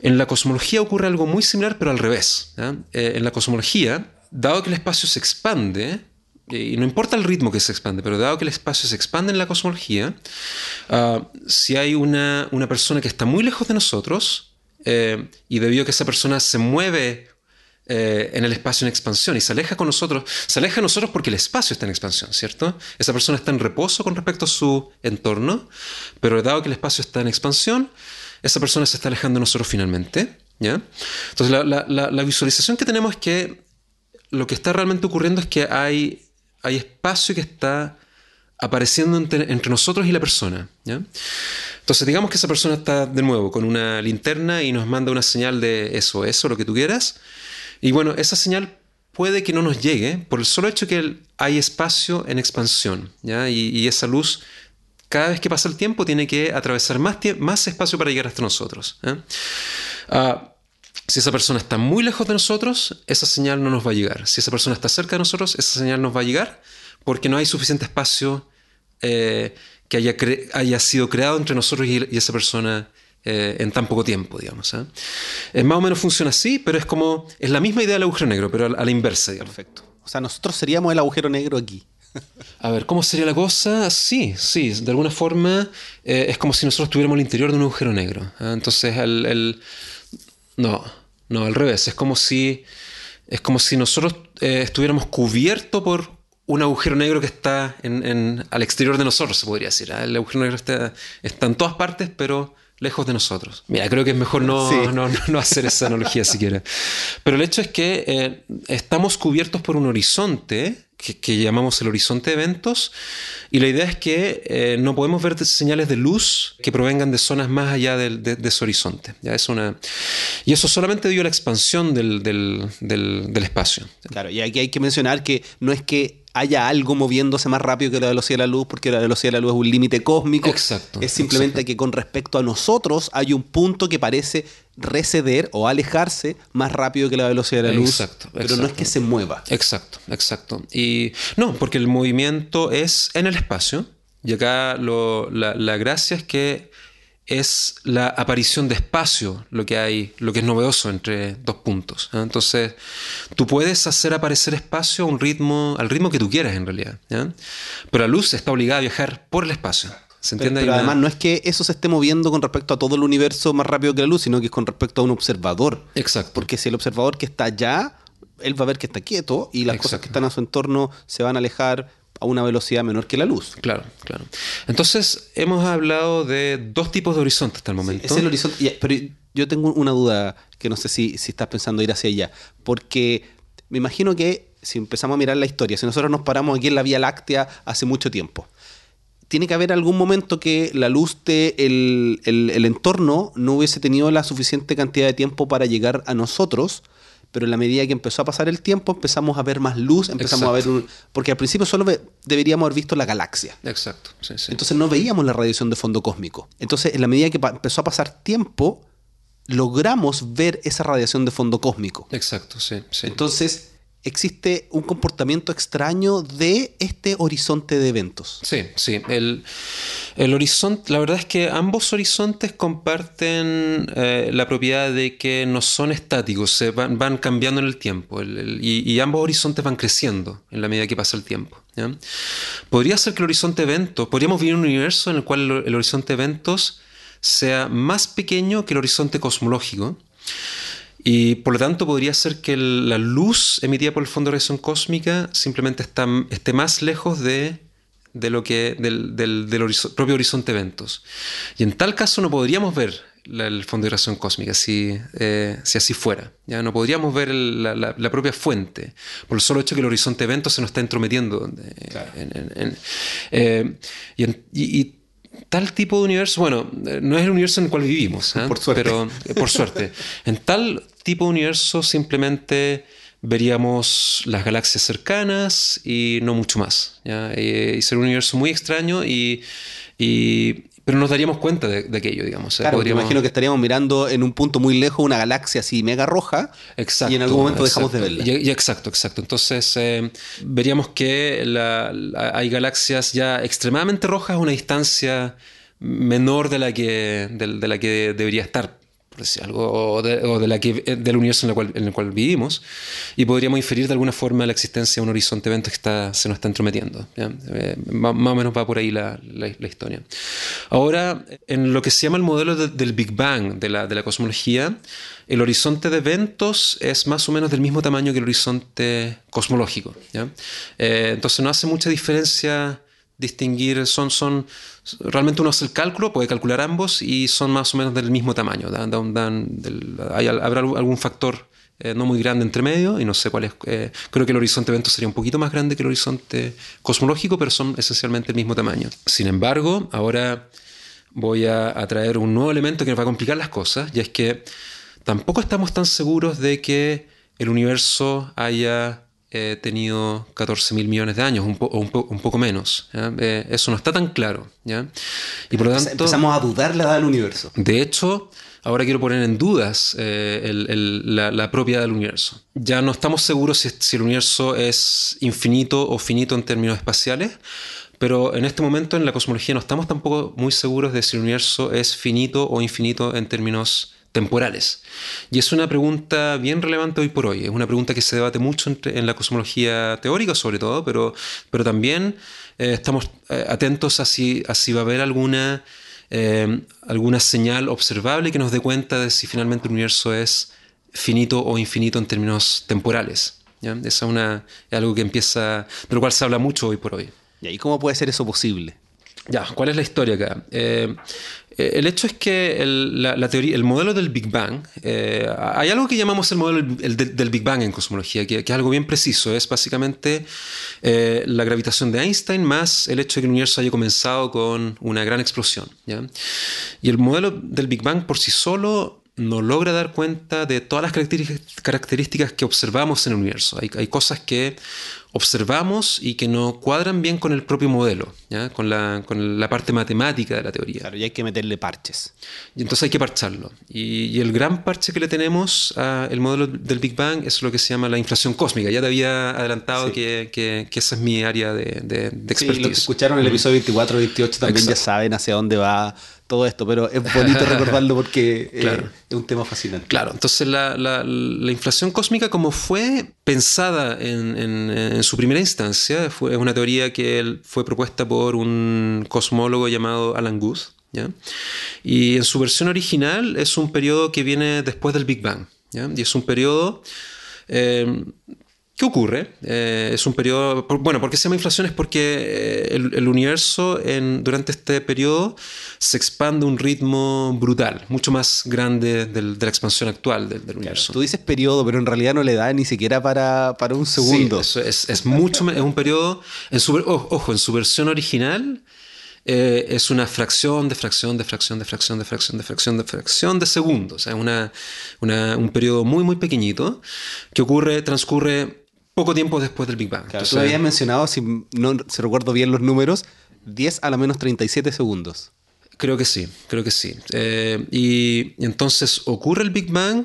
En la cosmología ocurre algo muy similar, pero al revés. Eh, en la cosmología, dado que el espacio se expande, y no importa el ritmo que se expande, pero dado que el espacio se expande en la cosmología, ah, si hay una, persona que está muy lejos de nosotros, eh, y debido a que esa persona se mueve eh, en el espacio en expansión y se aleja con nosotros, se aleja de nosotros porque el espacio está en expansión, ¿cierto? Esa persona está en reposo con respecto a su entorno, pero dado que el espacio está en expansión, esa persona se está alejando de nosotros finalmente, ¿ya? Entonces la, visualización que tenemos es que lo que está realmente ocurriendo es que hay, hay espacio que está apareciendo entre, entre, nosotros y la persona. ¿ya? Entonces, digamos que esa persona está de nuevo con una linterna y nos manda una señal de eso, eso, lo que tú quieras. Y bueno, esa señal puede que no nos llegue por el solo hecho que hay espacio en expansión, ¿ya? Y, esa luz, cada vez que pasa el tiempo, tiene que atravesar más, más espacio para llegar hasta nosotros. Ah, si esa persona está muy lejos de nosotros, esa señal no nos va a llegar. Si esa persona está cerca de nosotros, esa señal nos va a llegar porque no hay suficiente espacio eh, que haya, haya, sido creado entre nosotros y esa persona eh, en tan poco tiempo, digamos. ¿eh? más o menos funciona así, pero es como, es la misma idea del agujero negro, pero a, la inversa, Perfecto. O sea, nosotros seríamos el agujero negro aquí. [LAUGHS] A ver, ¿cómo sería la cosa? Sí, sí, de alguna forma eh, es como si nosotros tuviéramos el interior de un agujero negro. ¿ah? Entonces, el, No, no, al revés. Es como si, es como si nosotros eh, estuviéramos cubiertos por un agujero negro que está en, al exterior de nosotros, se podría decir. El agujero negro está, está en todas partes, pero lejos de nosotros. Mira, creo que es mejor no, no, no, hacer esa analogía [LAUGHS] siquiera. Pero el hecho es que eh, estamos cubiertos por un horizonte que, llamamos el horizonte de eventos y la idea es que eh, no podemos ver señales de luz que provengan de zonas más allá de, ese horizonte. ¿ya? Es una, y eso solamente dio la expansión del, del, del espacio. Claro, y aquí hay que mencionar que no es que haya algo moviéndose más rápido que la velocidad de la luz, porque la velocidad de la luz es un límite cósmico. Exacto. Es simplemente que con respecto a nosotros hay un punto que parece receder o alejarse más rápido que la velocidad de la luz. Exacto, pero no es que se mueva. Exacto, exacto. Y no, porque el movimiento es en el espacio. Y acá la, la gracia es que es la aparición de espacio lo que hay, lo que es novedoso entre dos puntos. Entonces, tú puedes hacer aparecer espacio a un ritmo, al ritmo que tú quieras en realidad. Pero la luz está obligada a viajar por el espacio. ¿Se entiende? Pero, además no es que eso se esté moviendo con respecto a todo el universo más rápido que la luz, sino que es con respecto a un observador. Exacto. Porque si el observador que está allá, él va a ver que está quieto y las cosas que están a su entorno se van a alejar a una velocidad menor que la luz. Claro, claro. Entonces, hemos hablado de dos tipos de horizontes hasta el momento. es el horizonte, pero yo tengo una duda que no sé si, si estás pensando ir hacia allá, porque me imagino que si empezamos a mirar la historia, si nosotros nos paramos aquí en la Vía Láctea hace mucho tiempo, tiene que haber algún momento que la luz de el, el entorno no hubiese tenido la suficiente cantidad de tiempo para llegar a nosotros pero en la medida que empezó a pasar el tiempo empezamos a ver más luz, empezamos a ver un... Porque al principio solo deberíamos haber visto la galaxia. Exacto. Entonces no veíamos la radiación de fondo cósmico. Entonces en la medida que empezó a pasar tiempo, logramos ver esa radiación de fondo cósmico. Exacto, sí. sí. Entonces existe un comportamiento extraño de este horizonte de eventos. Sí, sí. El, horizonte, la verdad es que ambos horizontes comparten eh, la propiedad de que no son estáticos, se van, cambiando en el tiempo y, ambos horizontes van creciendo en la medida que pasa el tiempo. Podría ser que el horizonte eventos, podríamos vivir en un universo en el cual el, el horizonte eventos sea más pequeño que el horizonte cosmológico y por lo tanto podría ser que la luz emitida por el fondo de radiación cósmica simplemente está, esté más lejos de, de lo que, del, del, propio horizonte de eventos. Y en tal caso no podríamos ver el fondo de radiación cósmica si, eh, si así fuera. ¿ya? No podríamos ver la, la, propia fuente, por el solo hecho que el horizonte de eventos se nos está entrometiendo. Eh, eh, y, y tal tipo de universo, bueno, no es el universo en el cual vivimos, ¿eh? por suerte. pero eh, por suerte, en tal tipo de universo simplemente veríamos las galaxias cercanas y no mucho más. ¿ya? Y, y sería un universo muy extraño y, y, pero nos daríamos cuenta de, aquello, digamos. Claro, imagino que estaríamos mirando en un punto muy lejos una galaxia así mega roja exacto, y en algún momento dejamos de verla. Y, exacto, exacto. Entonces eh, veríamos que hay galaxias ya extremadamente rojas a una distancia menor de la que, de la que debería estar algo, o, de, la que, eh, del universo en el, cual, en el cual vivimos, y podríamos inferir de alguna forma la existencia de un horizonte de eventos que está, se nos está entrometiendo. Eh, más, o menos va por ahí la, la, historia. Ahora, en lo que se llama el modelo del Big Bang de la, de la cosmología, el horizonte de eventos es más o menos del mismo tamaño que el horizonte cosmológico. Eh, entonces no hace mucha diferencia distinguir, son, son, realmente uno hace el cálculo, puede calcular ambos y son más o menos del mismo tamaño. habrá algún factor eh, no muy grande entre medio y no sé cuál es. Eh, creo que el horizonte de eventos sería un poquito más grande que el horizonte cosmológico, pero son esencialmente el mismo tamaño. Sin embargo, ahora voy a, a traer un nuevo elemento que nos va a complicar las cosas y es que tampoco estamos tan seguros de que el universo haya He tenido 14 mil millones de años, un o un, poco menos. Eh, eso no está tan claro. ¿ya? Y por lo tanto, empezamos a dudar la edad del universo. De hecho, ahora quiero poner en dudas eh, la, propiedad del universo. Ya no estamos seguros si, si, el universo es infinito o finito en términos espaciales, pero en este momento en la cosmología no estamos tampoco muy seguros de si el universo es finito o infinito en términos temporales. Y es una pregunta bien relevante hoy por hoy. Es una pregunta que se debate mucho en la cosmología teórica, sobre todo, pero, pero también eh, estamos eh, atentos a si, va a haber alguna, eh, alguna señal observable que nos dé cuenta de si finalmente el universo es finito o infinito en términos temporales. ¿ya? Esa es, una, algo que empieza, de lo cual se habla mucho hoy por hoy. ¿Y cómo puede ser eso posible? Ya, ¿cuál es la historia acá? Eh, el hecho es que el, la, teoría, el modelo del Big Bang, eh, hay algo que llamamos el modelo del Big Bang en cosmología, que, es algo bien preciso. Es básicamente eh, la gravitación de Einstein más el hecho de que el universo haya comenzado con una gran explosión. Y el modelo del Big Bang por sí solo no logra dar cuenta de todas las características que observamos en el universo. Hay, hay cosas que observamos y que no cuadran bien con el propio modelo, Con, la, con la parte matemática de la teoría. Claro, y hay que meterle parches. Y entonces hay que parcharlo. Y, el gran parche que le tenemos al modelo del Big Bang es lo que se llama la inflación cósmica. Ya te había adelantado que, que, esa es mi área de, de, de expertise. Sí, los que escucharon el episodio 24 y 28 también ya saben hacia dónde va todo esto, pero es bonito [LAUGHS] recordarlo porque eh, es un tema fascinante. Claro, entonces la, la, inflación cósmica como fue pensada en, en, su primera instancia, fue, es una teoría que fue propuesta por un cosmólogo llamado Alan Guth, ¿ya? y en su versión original es un periodo que viene después del Big Bang, ¿ya? y es un periodo... Eh, ¿Qué ocurre? Eh, es un periodo. Bueno, ¿por qué se llama inflación? Es porque eh, el, universo en, durante este periodo se expande a un ritmo brutal, mucho más grande de la expansión actual del, universo. Tú dices periodo, pero en realidad no le da ni siquiera para, para un segundo. Sí, es, es, mucho. es un periodo. En su, ojo, en su versión original. Eh, es una fracción de fracción de fracción de fracción de fracción de fracción de fracción de segundos. O sea, una, un periodo muy, muy pequeñito que ocurre, transcurre poco tiempo después del Big Bang. tú habías mencionado, si no se recuerdo bien los números, 10 a la menos 37 segundos. Creo que sí, creo que sí. Eh, y, entonces ocurre el Big Bang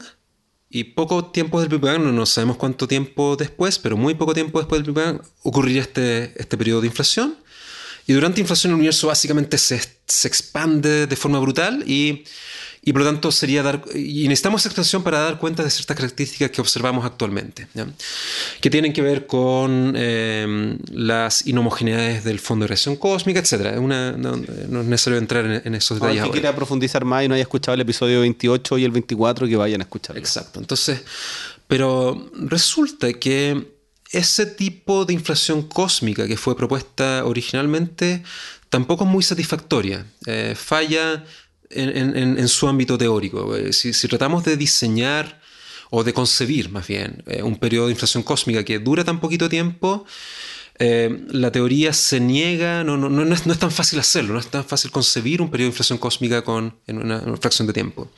y poco tiempo del Big Bang, no, sabemos cuánto tiempo después, pero muy poco tiempo después del Big Bang ocurriría este, este periodo de inflación. Y durante inflación el universo básicamente se, se expande de forma brutal y y por lo tanto sería dar, y necesitamos esa expansión para dar cuenta de ciertas características que observamos actualmente, que tienen que ver con eh, las inhomogeneidades del fondo de radiación cósmica, etc. Una, no, es necesario entrar en, esos detalles. Si quiera profundizar más y no haya escuchado el episodio 28 y el 24, que vayan a escuchar. Exacto. Entonces, pero resulta que ese tipo de inflación cósmica que fue propuesta originalmente tampoco es muy satisfactoria. Eh, falla en, su ámbito teórico. Eh, si, tratamos de diseñar o de concebir más bien eh, un periodo de inflación cósmica que dura tan poquito tiempo, eh, la teoría se niega, no, no, no, es, tan fácil hacerlo, no es tan fácil concebir un periodo de inflación cósmica con, en una, fracción de tiempo.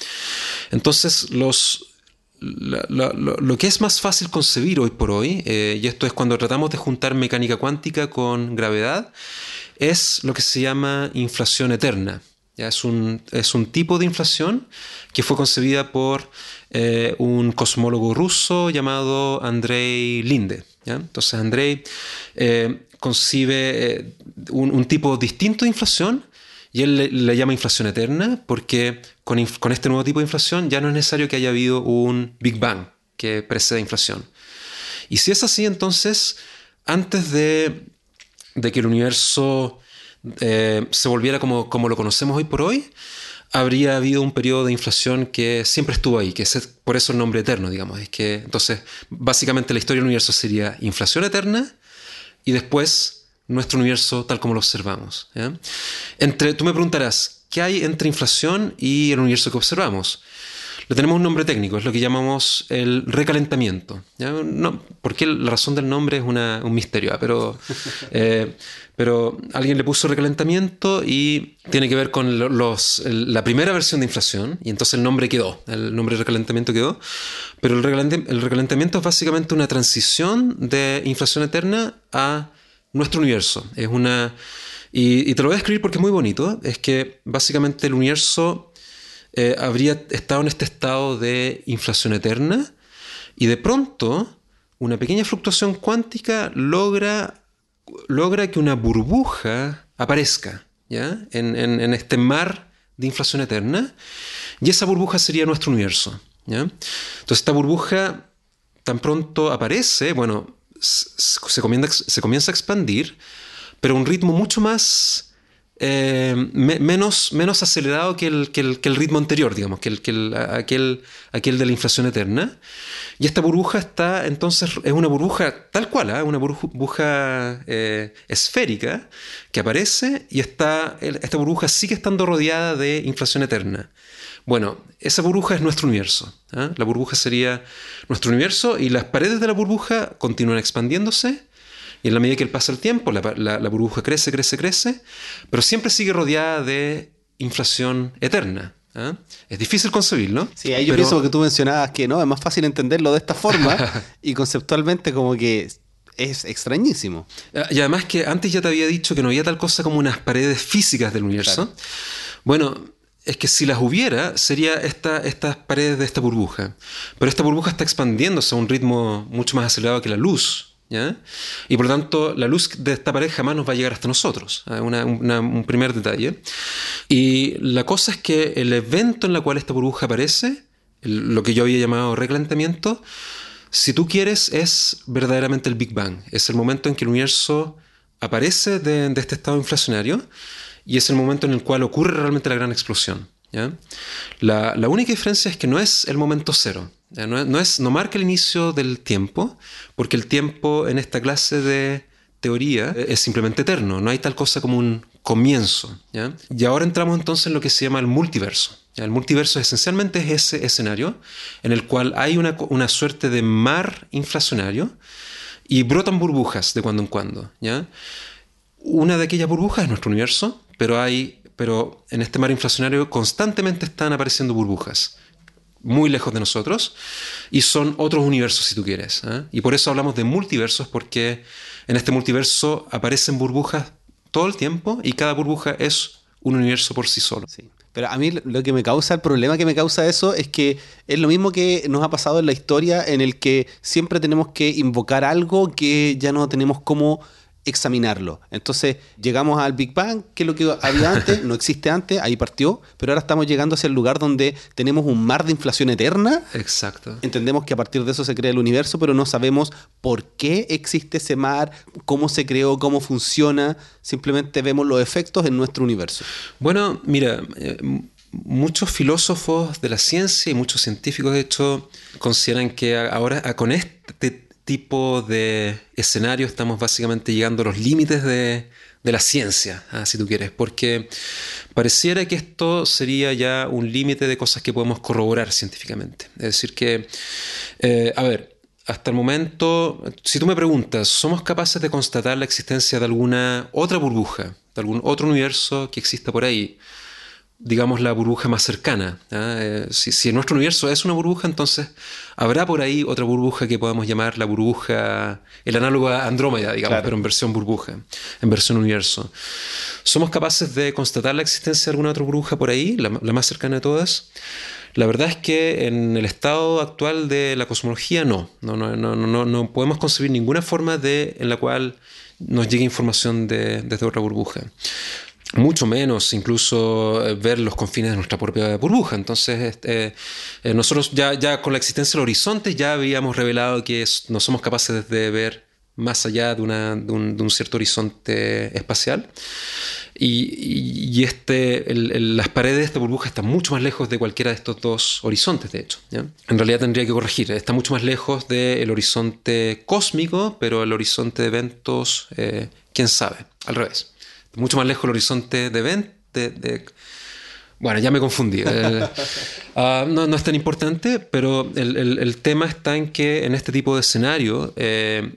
Entonces, los, lo, que es más fácil concebir hoy por hoy, y esto es cuando tratamos de juntar mecánica cuántica con gravedad, es lo que se llama inflación eterna. Es, un, es un tipo de inflación que fue concebida por eh, un cosmólogo ruso llamado Andrei Linde. Entonces Andrei eh, concibe eh, un, tipo distinto de inflación y él le, llama inflación eterna porque con, con, este nuevo tipo de inflación ya no es necesario que haya habido un Big Bang que preceda inflación. Y si es así, entonces, antes de, de que el universo eh, se volviera como, como lo conocemos hoy por hoy, habría habido un periodo de inflación que siempre estuvo ahí, que es por eso el nombre eterno, digamos. Es que entonces, básicamente la historia del universo sería inflación eterna y después nuestro universo tal como lo observamos. Entre, tú me preguntarás, ¿qué hay entre inflación y el universo que observamos? Le tenemos un nombre técnico, es lo que llamamos el recalentamiento. No, porque la razón del nombre es un misterio, ¿ah? pero, [LAUGHS] eh, pero alguien le puso recalentamiento y tiene que ver con los, la primera versión de inflación, y entonces el nombre quedó, el nombre de recalentamiento quedó, pero el recalentamiento, es básicamente una transición de inflación eterna a nuestro universo. Es una... Y, y te lo voy a escribir porque es muy bonito. Es que básicamente el universo eh, habría estado en este estado de inflación eterna y de pronto una pequeña fluctuación cuántica logra, logra que una burbuja aparezca ¿ya? En, en, este mar de inflación eterna Y esa burbuja sería nuestro universo. Entonces esta burbuja tan pronto aparece, bueno, se comienza, se comienza a expandir, pero a un ritmo mucho más eh, menos, menos acelerado que el, que, el, ritmo anterior, digamos, que, el, que aquel, aquel de la inflación eterna. Y esta burbuja está, entonces, es una burbuja tal cual, ¿eh? una burbuja eh, esférica que aparece y está, esta burbuja sigue estando rodeada de inflación eterna. Bueno, esa burbuja es nuestro universo. ¿eh? La burbuja sería nuestro universo y las paredes de la burbuja continúan expandiéndose y en la medida que pasa el tiempo, la, burbuja crece, crece, crece, pero siempre sigue rodeada de inflación eterna. ¿eh? Es difícil concebirlo. Sí, ahí yo pienso que tú mencionabas que no, es más fácil entenderlo de esta forma [LAUGHS] y conceptualmente como que es extrañísimo. Ah, y además que antes ya te había dicho que no había tal cosa como unas paredes físicas del universo. Bueno, es que si las hubiera, sería esta, estas paredes de esta burbuja. Pero esta burbuja está expandiéndose a un ritmo mucho más acelerado que la luz. Y por lo tanto, la luz de esta pared jamás nos va a llegar hasta nosotros. ¿eh? un primer detalle. Y la cosa es que el evento en el cual esta burbuja aparece, lo que yo había llamado recalentamiento, si tú quieres, es verdaderamente el Big Bang. Es el momento en que el universo aparece de, este estado inflacionario y es el momento en el cual ocurre realmente la gran explosión. La, única diferencia es que no es el momento cero. No, es, no marca el inicio del tiempo, porque el tiempo en esta clase de teoría es simplemente eterno, no hay tal cosa como un comienzo. Y ahora entramos entonces en lo que se llama el multiverso. El multiverso esencialmente es ese escenario en el cual hay una, una, suerte de mar inflacionario y brotan burbujas de cuando en cuando. ¿ya? Una de aquellas burbujas es nuestro universo, pero, hay, pero en este mar inflacionario constantemente están apareciendo burbujas muy lejos de nosotros y son otros universos si tú quieres. ¿eh? Y por eso hablamos de multiversos porque en este multiverso aparecen burbujas todo el tiempo y cada burbuja es un universo por sí solo. Sí. Pero a mí lo que me causa, el problema que me causa eso es que es lo mismo que nos ha pasado en la historia en el que siempre tenemos que invocar algo que ya no tenemos cómo examinarlo. Entonces llegamos al Big Bang, que es lo que había antes, no existe antes, ahí partió, pero ahora estamos llegando hacia el lugar donde tenemos un mar de inflación eterna. Exacto. Entendemos que a partir de eso se crea el universo, pero no sabemos por qué existe ese mar, cómo se creó, cómo funciona, simplemente vemos los efectos en nuestro universo. Bueno, mira, eh, muchos filósofos de la ciencia y muchos científicos, de hecho, consideran que ahora con este tipo de escenario estamos básicamente llegando a los límites de, la ciencia, ah, si tú quieres, porque pareciera que esto sería ya un límite de cosas que podemos corroborar científicamente. Es decir, que, eh, a ver, hasta el momento, si tú me preguntas, ¿somos capaces de constatar la existencia de alguna otra burbuja, de algún otro universo que exista por ahí? Digamos, la burbuja más cercana. ¿ah? Eh, si, nuestro universo es una burbuja, entonces habrá por ahí otra burbuja que podamos llamar la burbuja, el análogo a Andrómeda, digamos, pero en versión burbuja, en versión universo. ¿Somos capaces de constatar la existencia de alguna otra burbuja por ahí, la, más cercana de todas? La verdad es que en el estado actual de la cosmología no. No, no, no, no podemos concebir ninguna forma de, en la cual nos llegue información de, desde otra burbuja mucho menos incluso eh, ver los confines de nuestra propia burbuja. Entonces, este, eh, nosotros ya, con la existencia del horizonte ya habíamos revelado que no somos capaces de ver más allá de, un, cierto horizonte espacial. Y, este, las paredes de esta burbuja están mucho más lejos de cualquiera de estos dos horizontes, de hecho. En realidad tendría que corregir, está mucho más lejos del horizonte cósmico, pero el horizonte de eventos, eh, quién sabe, al revés mucho más lejos el horizonte de, ven, de, bueno, ya me confundí. [LAUGHS] Eh, ah, no, es tan importante, pero el, tema está en que en este tipo de escenario, eh,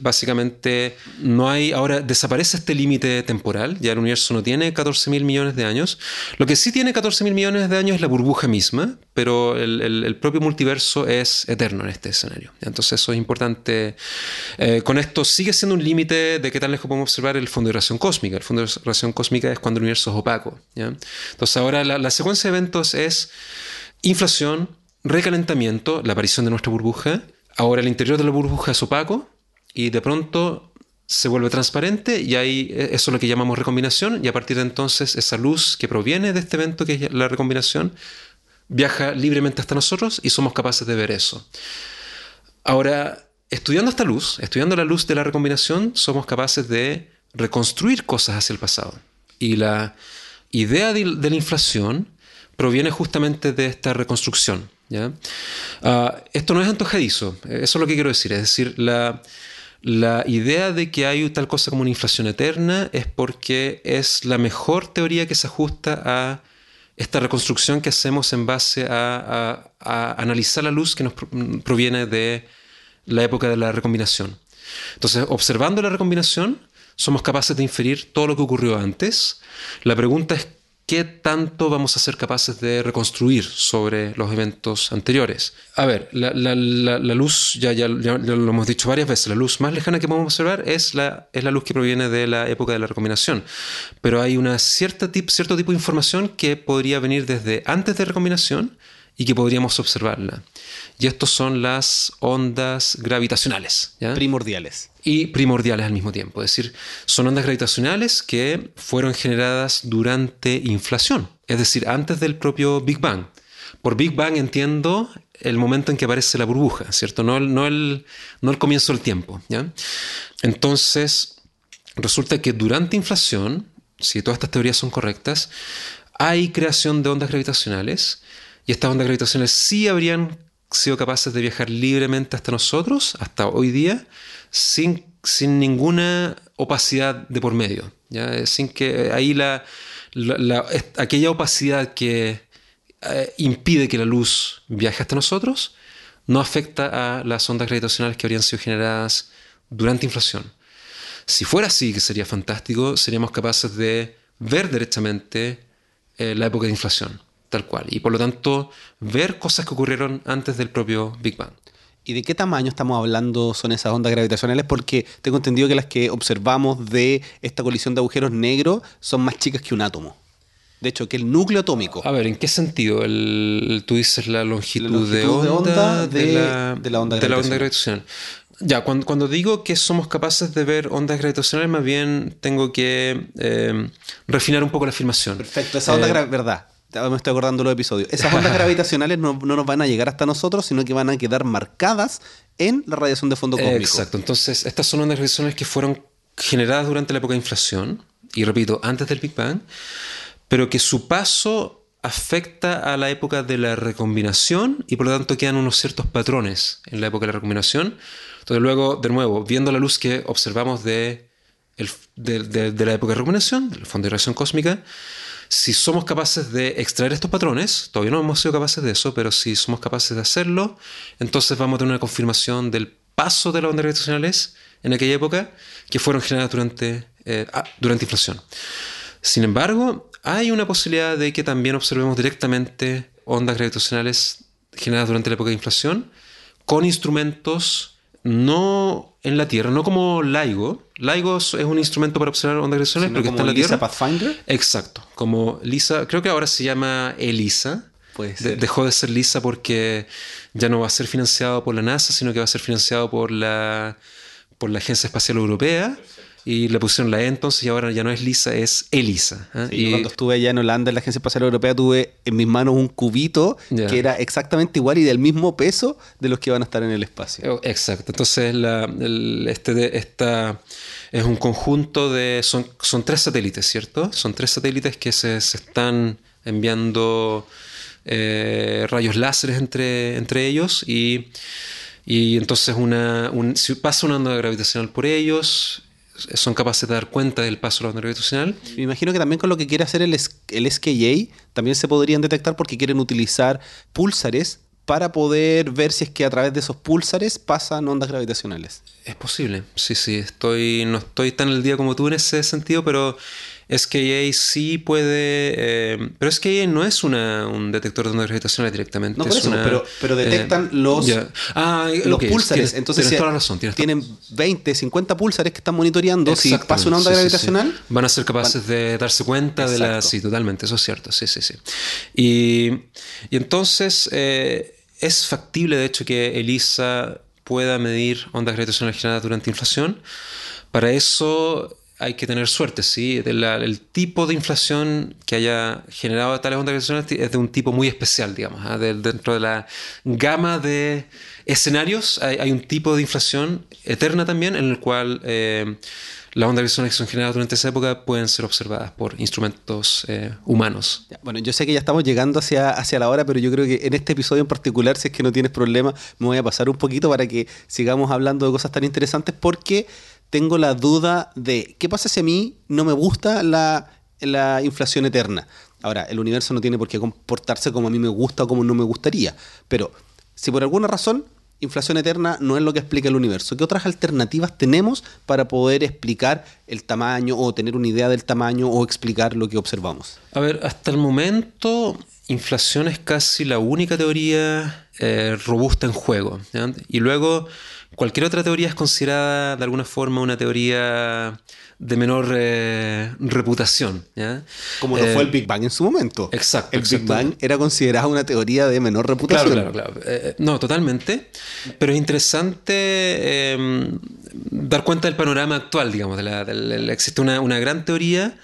básicamente no hay, ahora desaparece este límite temporal, ya el universo no tiene 14 mil millones de años. Lo que sí tiene 14 mil millones de años es la burbuja misma, pero el, propio multiverso es eterno en este escenario. Entonces eso es importante. Eh, con esto sigue siendo un límite de qué tan lejos podemos observar el fondo de radiación cósmica. El fondo de radiación cósmica es cuando el universo es opaco. Entonces ahora la, secuencia de eventos es inflación, recalentamiento, la aparición de nuestra burbuja. Ahora el interior de la burbuja es opaco y de pronto se vuelve transparente y ahí e, eso es lo que llamamos recombinación y a partir de entonces esa luz que proviene de este evento que es la recombinación viaja libremente hasta nosotros y somos capaces de ver eso. Ahora, estudiando esta luz, estudiando la luz de la recombinación, somos capaces de reconstruir cosas hacia el pasado. Y la idea de, la inflación proviene justamente de esta reconstrucción. ¿ya? Ah, esto no es antojadizo, eso es lo que quiero decir. Es decir, la, la idea de que hay tal cosa como una inflación eterna es porque es la mejor teoría que se ajusta a esta reconstrucción que hacemos en base a, analizar la luz que nos proviene de la época de la recombinación. Entonces, observando la recombinación, somos capaces de inferir todo lo que ocurrió antes. La pregunta es ¿qué tanto vamos a ser capaces de reconstruir sobre los eventos anteriores? A ver, la, luz, ya, ya, lo hemos dicho varias veces, la luz más lejana que podemos observar es la, es la luz que proviene de la época de la recombinación. Pero hay una cierta cierto tipo de información que podría venir desde antes de recombinación y que podríamos observarla. Y estos son las ondas gravitacionales. Primordiales. Y primordiales al mismo tiempo. Es decir, son ondas gravitacionales que fueron generadas durante inflación, es decir, antes del propio Big Bang. Por Big Bang entiendo el momento en que aparece la burbuja, ¿cierto? No el, no el, no el comienzo del tiempo. ¿ya? Entonces, resulta que durante inflación, si todas estas teorías son correctas, hay creación de ondas gravitacionales y estas ondas gravitacionales sí habrían sido capaces de viajar libremente hasta nosotros, hasta hoy día, sin, sin ninguna opacidad de por medio. ¿ya? Sin que ahí la, aquella opacidad que eh, impide que la luz viaje hasta nosotros no afecta a las ondas gravitacionales que habrían sido generadas durante inflación. Si fuera así, que sería fantástico, seríamos capaces de ver directamente eh, la época de inflación tal cual. Y por lo tanto, ver cosas que ocurrieron antes del propio Big Bang. ¿Y de qué tamaño estamos hablando son esas ondas gravitacionales? Porque tengo entendido que las que observamos de esta colisión de agujeros negros son más chicas que un átomo. De hecho, que el núcleo atómico. A ver, ¿en qué sentido? El, tú dices la longitud, de, onda de, la, onda gravitacional. Ya, cuando, digo que somos capaces de ver ondas gravitacionales, más bien tengo que eh, refinar un poco la afirmación. Perfecto, esa onda eh, verdad me estoy acordando los episodios. Esas ondas [LAUGHS] gravitacionales no, nos van a llegar hasta nosotros, sino que van a quedar marcadas en la radiación de fondo cósmico. Exacto. Entonces, estas son ondas gravitacionales que fueron generadas durante la época de inflación, y repito, antes del Big Bang, pero que su paso afecta a la época de la recombinación y por lo tanto quedan unos ciertos patrones en la época de la recombinación. Entonces luego, de nuevo, viendo la luz que observamos de, de la época de recombinación, del fondo de radiación cósmica, si somos capaces de extraer estos patrones, todavía no hemos sido capaces de eso, pero si somos capaces de hacerlo, entonces vamos a tener una confirmación del paso de las ondas gravitacionales en aquella época que fueron generadas durante, eh, ah, durante inflación. Sin embargo, hay una posibilidad de que también observemos directamente ondas gravitacionales generadas durante la época de inflación con instrumentos no en la Tierra, no como LIGO. LIGO es un instrumento para observar ondas gravitacionales, pero que está en la Lisa Pathfinder. Exacto, como LISA, creo que ahora se llama ELISA. dejó de ser LISA porque ya no va a ser financiado por la NASA, sino que va a ser financiado por la, por la Agencia Espacial Europea y le pusieron la E entonces y ahora ya no es Lisa, es Elisa. ¿eh? y cuando estuve allá en Holanda en la Agencia Espacial Europea tuve en mis manos un cubito que era exactamente igual y del mismo peso de los que van a estar en el espacio. Oh, exacto, entonces la, este, esta es un conjunto de... Son, son tres satélites, ¿cierto? Son tres satélites que se, están enviando eh, rayos láseres entre, entre ellos y... Y entonces una, si pasa una onda gravitacional por ellos, son capaces de dar cuenta del paso de la onda gravitacional. Me imagino que también con lo que quiere hacer el, el SKA también se podrían detectar porque quieren utilizar púlsares para poder ver si es que a través de esos púlsares pasan ondas gravitacionales. Es posible, sí, sí, estoy, no estoy tan el día como tú en ese sentido, pero SKA sí puede. Eh, pero SKA no es un detector de ondas gravitacionales directamente. No, por eso, pero, pero, detectan eh, los, ah, los púlsares. Entonces, tienes toda la razón. tienen 20, 50 púlsares que están monitoreando. Si pasa una onda gravitacional. Van a ser capaces de darse cuenta de la. Sí, totalmente, eso es cierto. Sí, sí, sí. Y, y entonces eh, es factible, de hecho, que ELISA pueda medir ondas gravitacionales generadas durante inflación. Para eso hay que tener suerte, ¿sí? el tipo de inflación que haya generado tales ondas gravitacionales es de un tipo muy especial, digamos. ¿ah? dentro de la gama de escenarios hay, un tipo de inflación eterna también en el cual eh, las ondas gravitacionales que son generadas durante esa época pueden ser observadas por instrumentos eh, humanos. Bueno, yo sé que ya estamos llegando hacia, hacia la hora, pero yo creo que en este episodio en particular, si es que no tienes problema, me voy a pasar un poquito para que sigamos hablando de cosas tan interesantes porque tengo la duda de qué pasa si a mí no me gusta la, inflación eterna. Ahora, el universo no tiene por qué comportarse como a mí me gusta o como no me gustaría, pero si por alguna razón inflación eterna no es lo que explica el universo. ¿Qué otras alternativas tenemos para poder explicar el tamaño o tener una idea del tamaño o explicar lo que observamos? A ver, hasta el momento inflación es casi la única teoría eh, robusta en juego. Y luego Cualquier otra teoría es considerada de alguna forma una teoría de menor eh, reputación. Como lo fue el eh, Big Bang en su momento. Exacto. El Big Bang era considerado una teoría de menor reputación. Claro, claro, claro. Eh, no, totalmente. Pero es interesante em, dar cuenta del panorama actual, digamos. existe una, una, gran teoría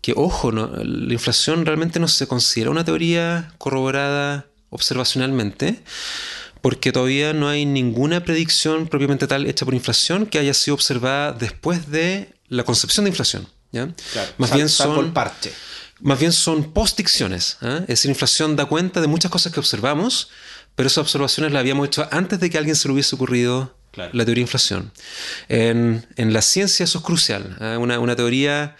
que, ojo, la inflación realmente no se considera una teoría corroborada observacionalmente porque todavía no hay ninguna predicción propiamente tal hecha por inflación que haya sido observada después de la concepción de inflación. ¿ya? más, bien son, parche. más bien son postdicciones. ¿eh? Es decir, inflación da cuenta de muchas cosas que observamos, pero esas observaciones las habíamos hecho antes de que a alguien se le hubiese ocurrido la teoría de inflación. En, la ciencia eso es crucial. ¿eh? Una, una, teoría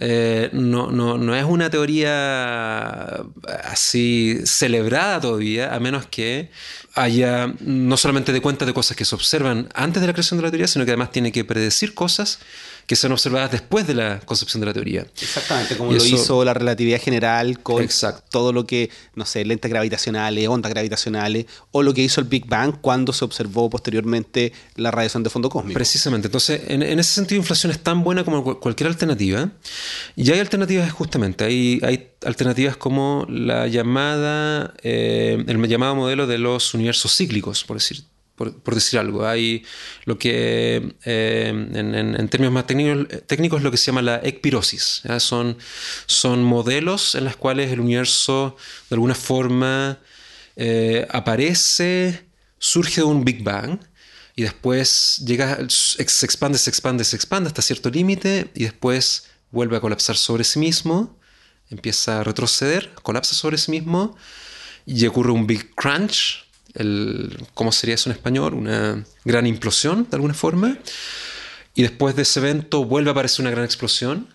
eh, no, no, no, es una teoría así celebrada todavía, a menos que haya no solamente de cuenta de cosas que se observan antes de la creación de la teoría, sino que además tiene que predecir cosas que son observadas después de la concepción de la teoría. Exactamente, como lo hizo la relatividad general con todo lo que, no sé, lentes gravitacionales, ondas gravitacionales, o lo que hizo el Big Bang cuando se observó posteriormente la radiación de fondo cósmico. Precisamente, entonces, en, ese sentido, inflación es tan buena como cualquier alternativa, y hay alternativas justamente, hay, hay alternativas como la llamada, eh, el llamado modelo de los universos cíclicos, por decir por, decir algo. Hay lo que eh, en, términos más técnicos, técnicos lo que se llama la ecpirosis. Son, son modelos en los cuales el universo de alguna forma eh, aparece, surge de un Big Bang y después llega, se expande, se expande, se expande hasta cierto límite y después vuelve a colapsar sobre sí mismo, empieza a retroceder, colapsa sobre sí mismo y ocurre un Big Crunch el, ¿cómo sería eso en español? Una gran implosión, de alguna forma. Y después de ese evento vuelve a aparecer una gran explosión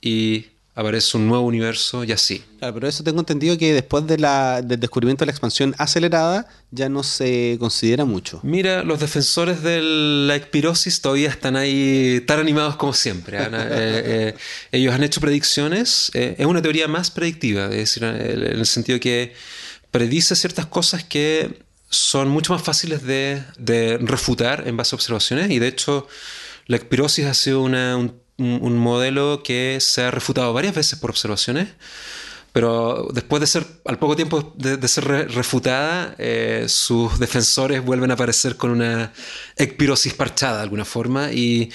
y aparece un nuevo universo y así. Claro, pero eso tengo entendido que después de la, del descubrimiento de la expansión acelerada ya no se considera mucho. Mira, los defensores de la espirosis todavía están ahí tan animados como siempre. ¿ah? [LAUGHS] Eh, eh, ellos han hecho predicciones, eh, es una teoría más predictiva, es decir, en el sentido que predice ciertas cosas que son mucho más fáciles de, refutar en base a observaciones y de hecho la espirosis ha sido un, un, modelo que se ha refutado varias veces por observaciones pero después de ser, al poco tiempo de, ser refutada, eh, sus defensores vuelven a aparecer con una ecpirosis parchada de alguna forma y,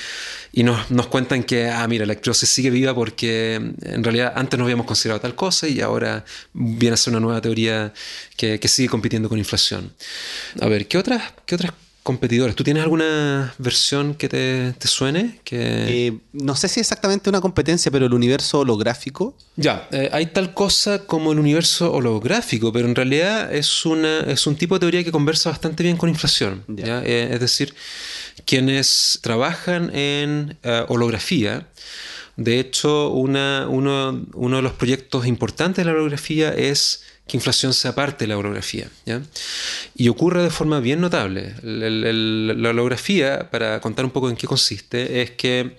nos, cuentan que, ah, mira, la ecpirosis sigue viva porque en realidad antes no habíamos considerado tal cosa y ahora viene a ser una nueva teoría que, que sigue compitiendo con inflación. A ver, ¿qué otras, qué otras competidores. ¿Tú tienes alguna versión que te, suene? Que... Eh, no sé si exactamente una competencia, pero el universo holográfico. Ya, eh, hay tal cosa como el universo holográfico, pero en realidad es, una, es un tipo de teoría que conversa bastante bien con inflación. Eh, es decir, quienes trabajan en holografía, de hecho, una, uno, uno de los proyectos importantes de la holografía es que inflación sea parte de la holografía. Y ocurre de forma bien notable. la holografía, para contar un poco en qué consiste, es que,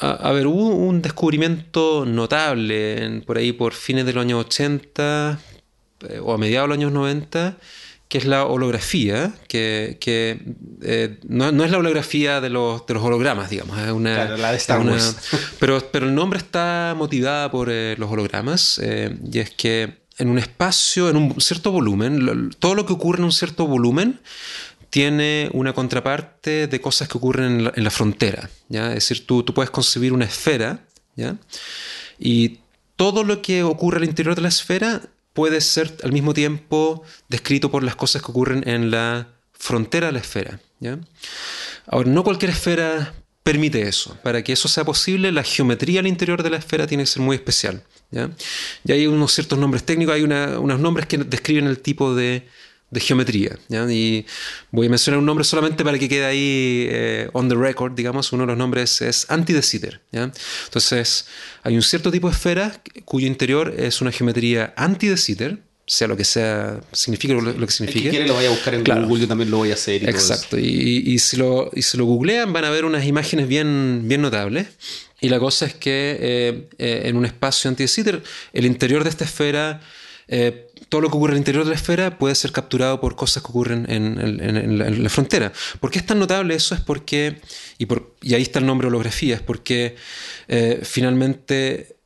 a, ver, hubo un descubrimiento notable por ahí por fines de los años 80 eh, o a mediados de los años 90 que es la holografía, que, eh, no, es la holografía de los, de los hologramas, digamos, es una... la de [LAUGHS] pero, pero el nombre está motivada por eh, los hologramas, y es que en un espacio, en un cierto volumen, todo lo que ocurre en un cierto volumen tiene una contraparte de cosas que ocurren en la, frontera. ¿ya? Es decir, tú, tú, puedes concebir una esfera ¿ya? y todo lo que ocurre al interior de la esfera puede ser al mismo tiempo descrito por las cosas que ocurren en la frontera de la esfera. ¿ya? Ahora, no cualquier esfera permite eso. Para que eso sea posible, la geometría al interior de la esfera tiene que ser muy especial. ¿Ya? Y hay unos ciertos nombres técnicos, hay unos nombres que describen el tipo de, geometría. Y voy a mencionar un nombre solamente para que quede ahí eh, on the record, digamos. Uno de los nombres es anti de Sitter. Entonces, hay un cierto tipo de esfera cuyo interior es una geometría anti de Sitter sea lo que sea, signifique lo, que signifique. Si quiere lo vaya a buscar en Google, yo también lo voy a hacer. Exacto, y, si lo, y si lo googlean van a ver unas imágenes bien, bien notables. Y la cosa es que eh, eh, en un espacio anti el interior de esta esfera, eh, todo lo que ocurre en el interior de la esfera puede ser capturado por cosas que ocurren en, la, frontera. ¿Por qué es tan notable eso? Es porque, y, y ahí está el nombre holografía, es porque finalmente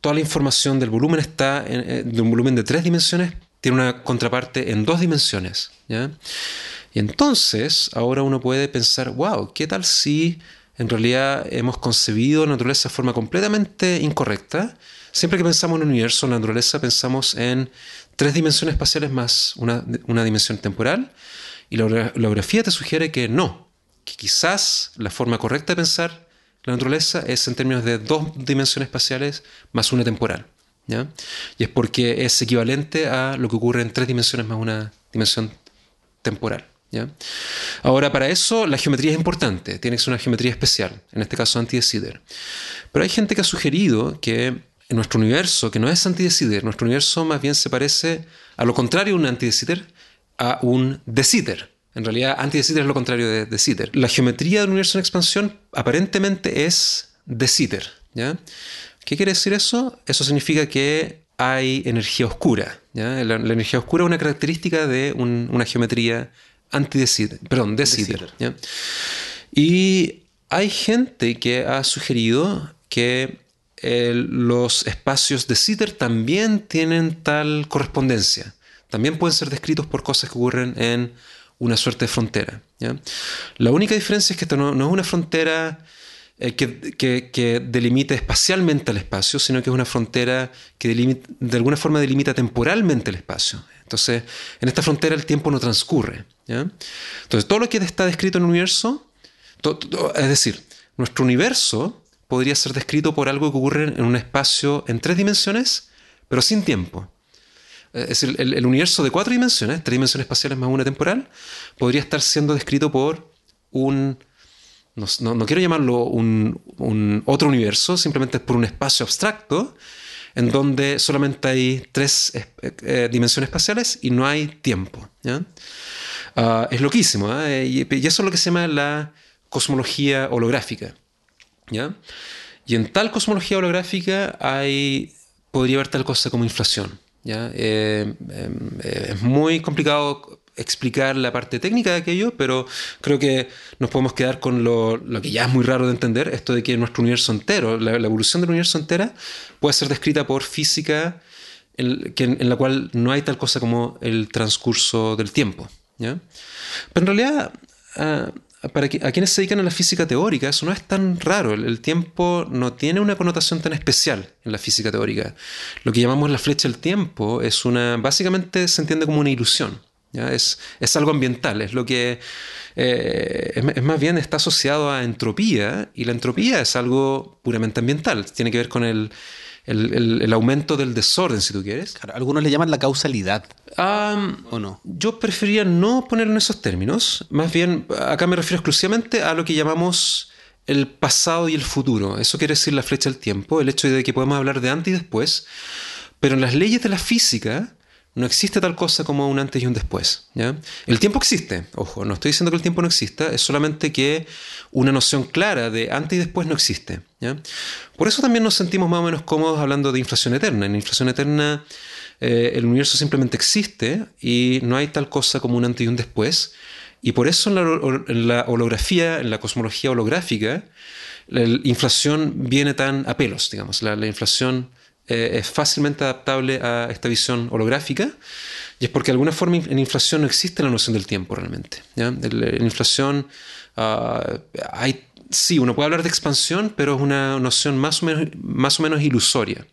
toda la información del volumen está de un volumen de tres dimensiones, tiene una contraparte en dos dimensiones. Y entonces ahora uno puede pensar, wow, ¿qué tal si en realidad hemos concebido la naturaleza de forma completamente incorrecta? Siempre que pensamos en el universo, en la naturaleza, pensamos en tres dimensiones espaciales más una, dimensión temporal. Y la holografía te sugiere que no, que quizás la forma correcta de pensar la naturaleza es en términos de dos dimensiones espaciales más una temporal. ¿ya? Y es porque es equivalente a lo que ocurre en tres dimensiones más una dimensión temporal. Ahora, para eso la geometría es importante, tiene que ser una geometría especial, en este caso anti Sider. Pero hay gente que ha sugerido que en nuestro universo, que no es anti Sider, nuestro universo más bien se parece a lo contrario de un anti Sider, a un de Sider. En realidad, anti de Sitter es lo contrario de, de Sitter. La geometría del universo en expansión aparentemente es de Sitter. ¿ya? ¿Qué quiere decir eso? Eso significa que hay energía oscura. La, energía oscura es una característica de una geometría anti de Sitter, perdón, de, Sitter. Y hay gente que ha sugerido que los espacios de Sitter también tienen tal correspondencia. También pueden ser descritos por cosas que ocurren en una suerte de frontera. La única diferencia es que esto no, es una frontera eh, que, delimite espacialmente el espacio, sino que es una frontera que de alguna forma delimita temporalmente el espacio. Entonces, en esta frontera el tiempo no transcurre. Entonces, todo lo que está descrito en el universo, es decir, nuestro universo podría ser descrito por algo que ocurre en un espacio en tres dimensiones, pero sin tiempo. Es decir, el, universo de cuatro dimensiones, tres dimensiones espaciales más una temporal, podría estar siendo descrito por un, no, quiero llamarlo un, otro universo, simplemente es por un espacio abstracto en donde solamente hay tres eh, eh, dimensiones espaciales y no hay tiempo. Ah, es loquísimo, ¿eh? y, eso es lo que se llama la cosmología holográfica. Y en tal cosmología holográfica hay, podría haber tal cosa como inflación. Eh, em, eh, es muy complicado explicar la parte técnica de aquello, pero creo que nos podemos quedar con lo, que ya es muy raro de entender, esto de que nuestro universo entero, la, evolución del universo entera, puede ser descrita por física en, la cual no hay tal cosa como el transcurso del tiempo. Pero en realidad... Ah, para a quienes se dedican a la física teórica, eso no es tan raro. El, tiempo no tiene una connotación tan especial en la física teórica. Lo que llamamos la flecha del tiempo es una. básicamente se entiende como una ilusión. ¿Ya? Es, es algo ambiental, es lo que. Eh, es, más bien está asociado a entropía, y la entropía es algo puramente ambiental. Tiene que ver con el, el, aumento del desorden, si tú quieres. algunos le llaman la causalidad. ¿O no? Yo preferiría no ponerlo en esos términos. Más bien, acá me refiero exclusivamente a lo que llamamos el pasado y el futuro. Eso quiere decir la flecha del tiempo, el hecho de que podemos hablar de antes y después. Pero en las leyes de la física no existe tal cosa como un antes y un después. El tiempo existe, ojo, no estoy diciendo que el tiempo no exista, es solamente que una noción clara de antes y después no existe. Por eso también nos sentimos más o menos cómodos hablando de inflación eterna. En inflación eterna eh, el universo simplemente existe y no hay tal cosa como un antes y un después. Y por eso en la, holografía, en la cosmología holográfica, la, inflación viene tan a pelos, digamos. La, inflación eh, es fácilmente adaptable a esta visión holográfica Y es porque de alguna forma en inflación no existe la noción del tiempo realmente. En inflación ah, hay, sí, uno puede hablar de expansión, pero es una noción más o menos, más o menos ilusoria.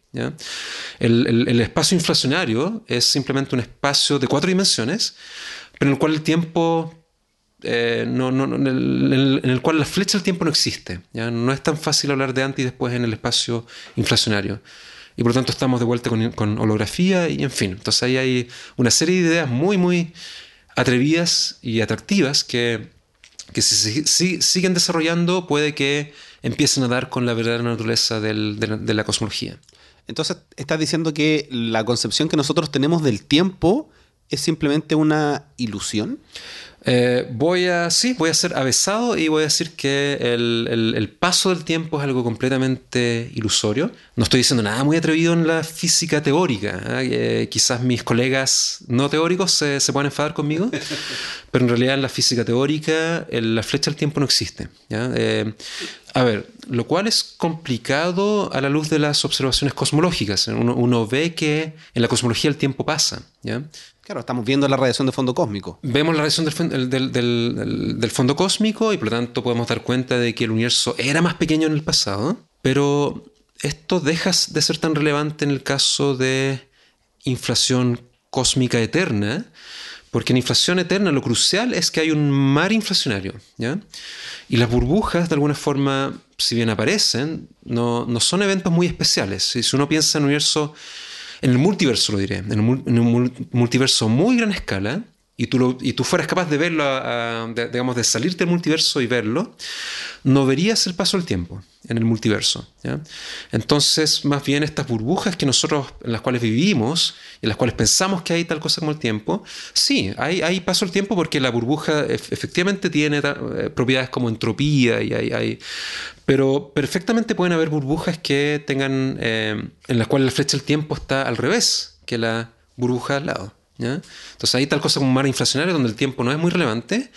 El, espacio inflacionario es simplemente un espacio de cuatro dimensiones, pero en el cual el tiempo eh, no, en, el, cual la flecha del tiempo no existe. ¿ya? No es tan fácil hablar de antes y después en el espacio inflacionario y por lo tanto estamos de vuelta con, holografía y en fin. Entonces ahí hay una serie de ideas muy, muy atrevidas y atractivas que, que si, siguen desarrollando puede que empiecen a dar con la verdadera naturaleza de, la, cosmología. Entonces estás diciendo que la concepción que nosotros tenemos del tiempo es simplemente una ilusión. Eh, voy a, sí, voy a ser avesado y voy a decir que el, paso del tiempo es algo completamente ilusorio. No estoy diciendo nada muy atrevido en la física teórica. ¿eh? quizás mis colegas no teóricos se, se puedan enfadar conmigo, [LAUGHS] pero en realidad en la física teórica la flecha del tiempo no existe. Eh, a ver, lo cual es complicado a la luz de las observaciones cosmológicas. Uno, uno ve que en la cosmología el tiempo pasa. ¿ya? Claro, estamos viendo la radiación del fondo cósmico. Vemos la radiación del, fondo cósmico y por lo tanto podemos dar cuenta de que el universo era más pequeño en el pasado, pero esto deja de ser tan relevante en el caso de inflación cósmica eterna, porque en inflación eterna lo crucial es que hay un mar inflacionario, ¿ya? Y las burbujas, de alguna forma, si bien aparecen, no, no son eventos muy especiales. Si uno piensa en un universo en el multiverso lo diré, en un, multiverso muy gran escala, y tú, y fueras capaz de verlo, digamos, de salirte del multiverso y verlo, no verías el paso del tiempo en el multiverso. Entonces, más bien estas burbujas que nosotros, en las cuales vivimos, en las cuales pensamos que hay tal cosa como el tiempo, sí, hay, paso del tiempo porque la burbuja efectivamente tiene eh, propiedades como entropía y hay, pero perfectamente pueden haber burbujas que tengan, eh, en las cuales la flecha del tiempo está al revés que la burbuja al lado. Entonces hay tal cosa como un mar inflacionario donde el tiempo no es muy relevante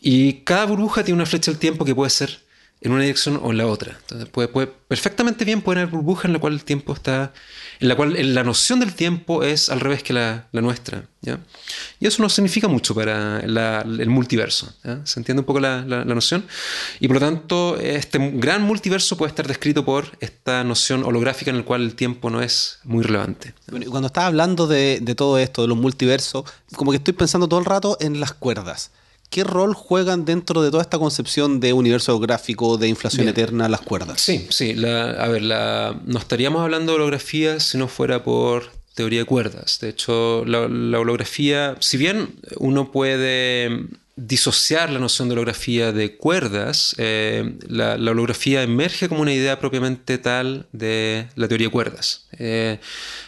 y cada burbuja tiene una flecha del tiempo que puede ser en una dirección o en la otra. Entonces puede, perfectamente bien puede haber burbujas en la cual el tiempo está, en la cual la noción del tiempo es al revés que la, nuestra. Y eso no significa mucho para el multiverso. ¿Se entiende un poco la, noción? Y por lo tanto, este gran multiverso puede estar descrito por esta noción holográfica en la cual el tiempo no es muy relevante. cuando estás hablando de todo esto, de los multiversos, como que estoy pensando todo el rato en las cuerdas. ¿Qué rol juegan dentro de toda esta concepción de universo gráfico, de inflación eterna, las cuerdas? Sí, sí. a ver, no estaríamos hablando de holografía si no fuera por teoría de cuerdas. De hecho, la, holografía, si bien uno puede disociar la noción de holografía de cuerdas, eh, la, holografía emerge como una idea propiamente tal de la teoría de cuerdas. Eh,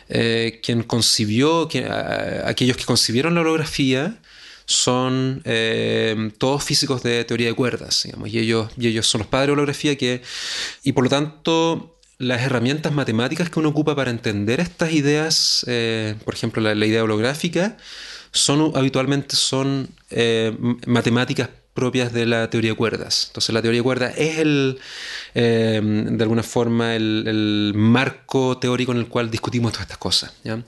eh, quien concibió, aquellos que concibieron la holografía, son eh, todos físicos de teoría de cuerdas, digamos, y ellos, y ellos son los padres de holografía que, y por lo tanto, las herramientas matemáticas que uno ocupa para entender estas ideas, eh, por ejemplo, la, idea holográfica, son habitualmente son eh, matemáticas propias de la teoría de cuerdas. Entonces la teoría de cuerdas es el, em, de alguna forma el, marco teórico en el cual discutimos todas estas cosas. En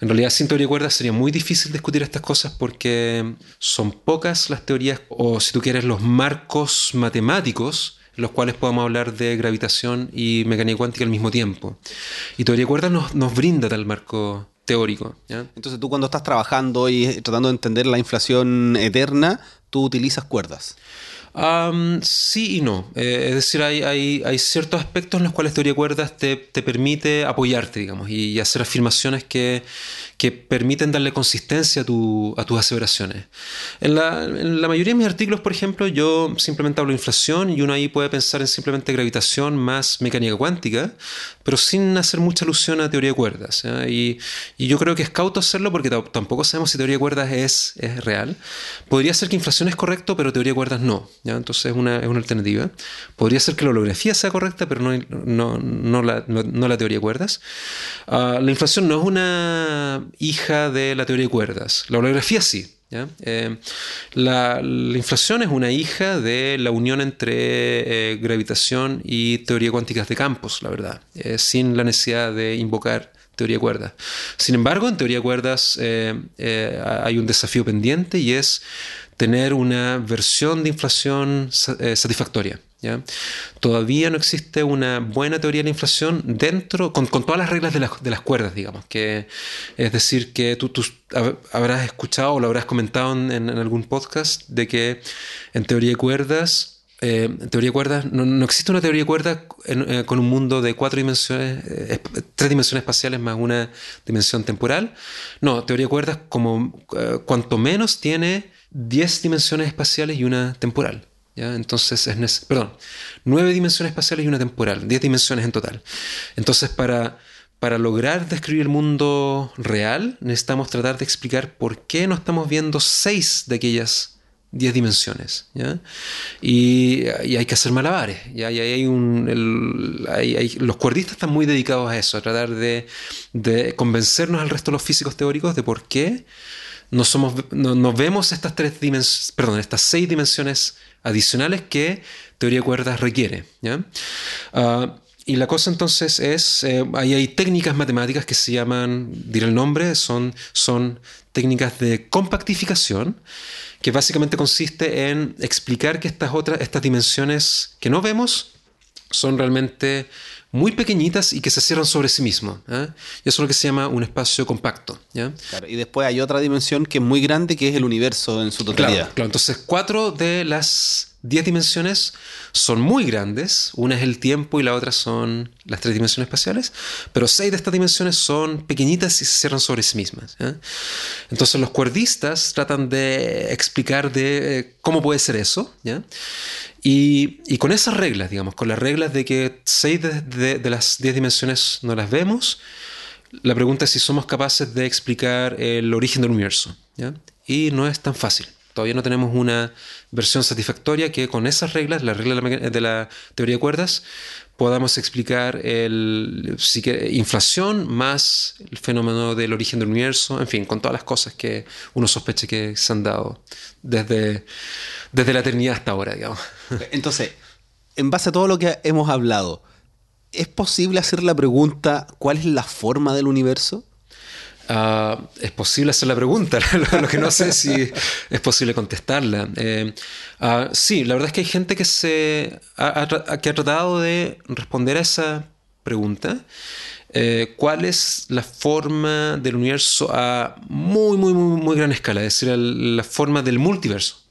realidad sin teoría de cuerdas sería muy difícil discutir estas cosas porque son pocas las teorías o si tú quieres los marcos matemáticos en los cuales podamos hablar de gravitación y mecánica cuántica al mismo tiempo. Y teoría de cuerdas nos brinda tal marco teórico. Entonces tú cuando estás trabajando y tratando de entender la inflación eterna, tú utilizas cuerdas. sí y no. Eh, es decir, hay, ciertos aspectos en los cuales teoría de cuerdas te, te permite apoyarte, digamos, y, hacer afirmaciones que, que, permiten darle consistencia a, tu, a tus aseveraciones. En la, mayoría de mis artículos, por ejemplo, yo simplemente hablo de inflación y uno ahí puede pensar en simplemente gravitación más mecánica cuántica, pero sin hacer mucha alusión a teoría de cuerdas. Y, y, yo creo que es cauto hacerlo porque tampoco sabemos si teoría de cuerdas es, es real. Podría ser que inflación es correcto, pero teoría de cuerdas no. ¿ya? Entonces es una, es una alternativa. Podría ser que la holografía sea correcta, pero no, no, no, la, no la, teoría de cuerdas. Ah, la inflación no es una hija de la teoría de cuerdas. La holografía sí. Eh, la, la, inflación es una hija de la unión entre eh, gravitación y teoría cuántica de campos, la verdad, eh, sin la necesidad de invocar teoría de cuerdas. Sin embargo, en teoría de cuerdas hay un desafío pendiente y es tener una versión de inflación satisfactoria. Todavía no existe una buena teoría de la inflación dentro, con, todas las reglas de, las cuerdas, digamos. Que, es decir, que tú, habrás escuchado o lo habrás comentado en, algún podcast de que en teoría de cuerdas eh, teoría cuerdas, no, existe una teoría de cuerdas eh, con un mundo de cuatro dimensiones, eh, tres dimensiones espaciales más una dimensión temporal. No, teoría de cuerdas como cuanto menos tiene diez dimensiones espaciales y una temporal. Entonces es, perdón, nueve dimensiones espaciales y una temporal, diez dimensiones en total. Entonces para, para lograr describir el mundo real necesitamos tratar de explicar por qué no estamos viendo seis de aquellas 10 dimensiones. Y, hay que hacer malabares. ¿ya? Y hay un, los cuerdistas están muy dedicados a eso, a tratar de, convencernos al resto de los físicos teóricos de por qué no, somos, no, vemos estas, tres dimensiones, perdón, estas seis dimensiones adicionales que teoría cuerdas requiere. ¿ya? Ah, y la cosa entonces es, eh, ahí hay técnicas matemáticas que se llaman, diré el nombre, son, son técnicas de compactificación que básicamente consiste en explicar que estas otras, estas dimensiones que no vemos son realmente muy pequeñitas y que se cierran sobre sí mismos. ¿eh? Y eso es lo que se llama un espacio compacto. y después hay otra dimensión que es muy grande, que es el universo en su totalidad. claro. Entonces, cuatro de las 10 dimensiones son muy grandes, una es el tiempo y la otra son las tres dimensiones espaciales, pero seis de estas dimensiones son pequeñitas y se cierran sobre sí mismas. Entonces los cuerdistas tratan de explicar de eh, cómo puede ser eso, Y, con esas reglas, digamos, con las reglas de que seis de, las 10 dimensiones no las vemos, la pregunta es si somos capaces de explicar el origen del universo. Y no es tan fácil. Todavía no tenemos una versión satisfactoria que con esas reglas, las reglas de la teoría de cuerdas, podamos explicar el, inflación más el fenómeno del origen del universo, en fin, con todas las cosas que uno sospeche que se han dado desde, desde la eternidad hasta ahora, digamos. [LAUGHS] Entonces, en base a todo lo que hemos hablado, ¿es posible hacer la pregunta cuál es la forma del universo? Ah, es posible hacer la pregunta, [LAUGHS] lo, que no sé si es posible contestarla. Eh, ah, sí, la verdad es que hay gente que, se ha, tratado de responder a esa pregunta. Eh, ¿Cuál es la forma del universo a muy, muy, muy, muy gran escala? Es decir, la forma del multiverso.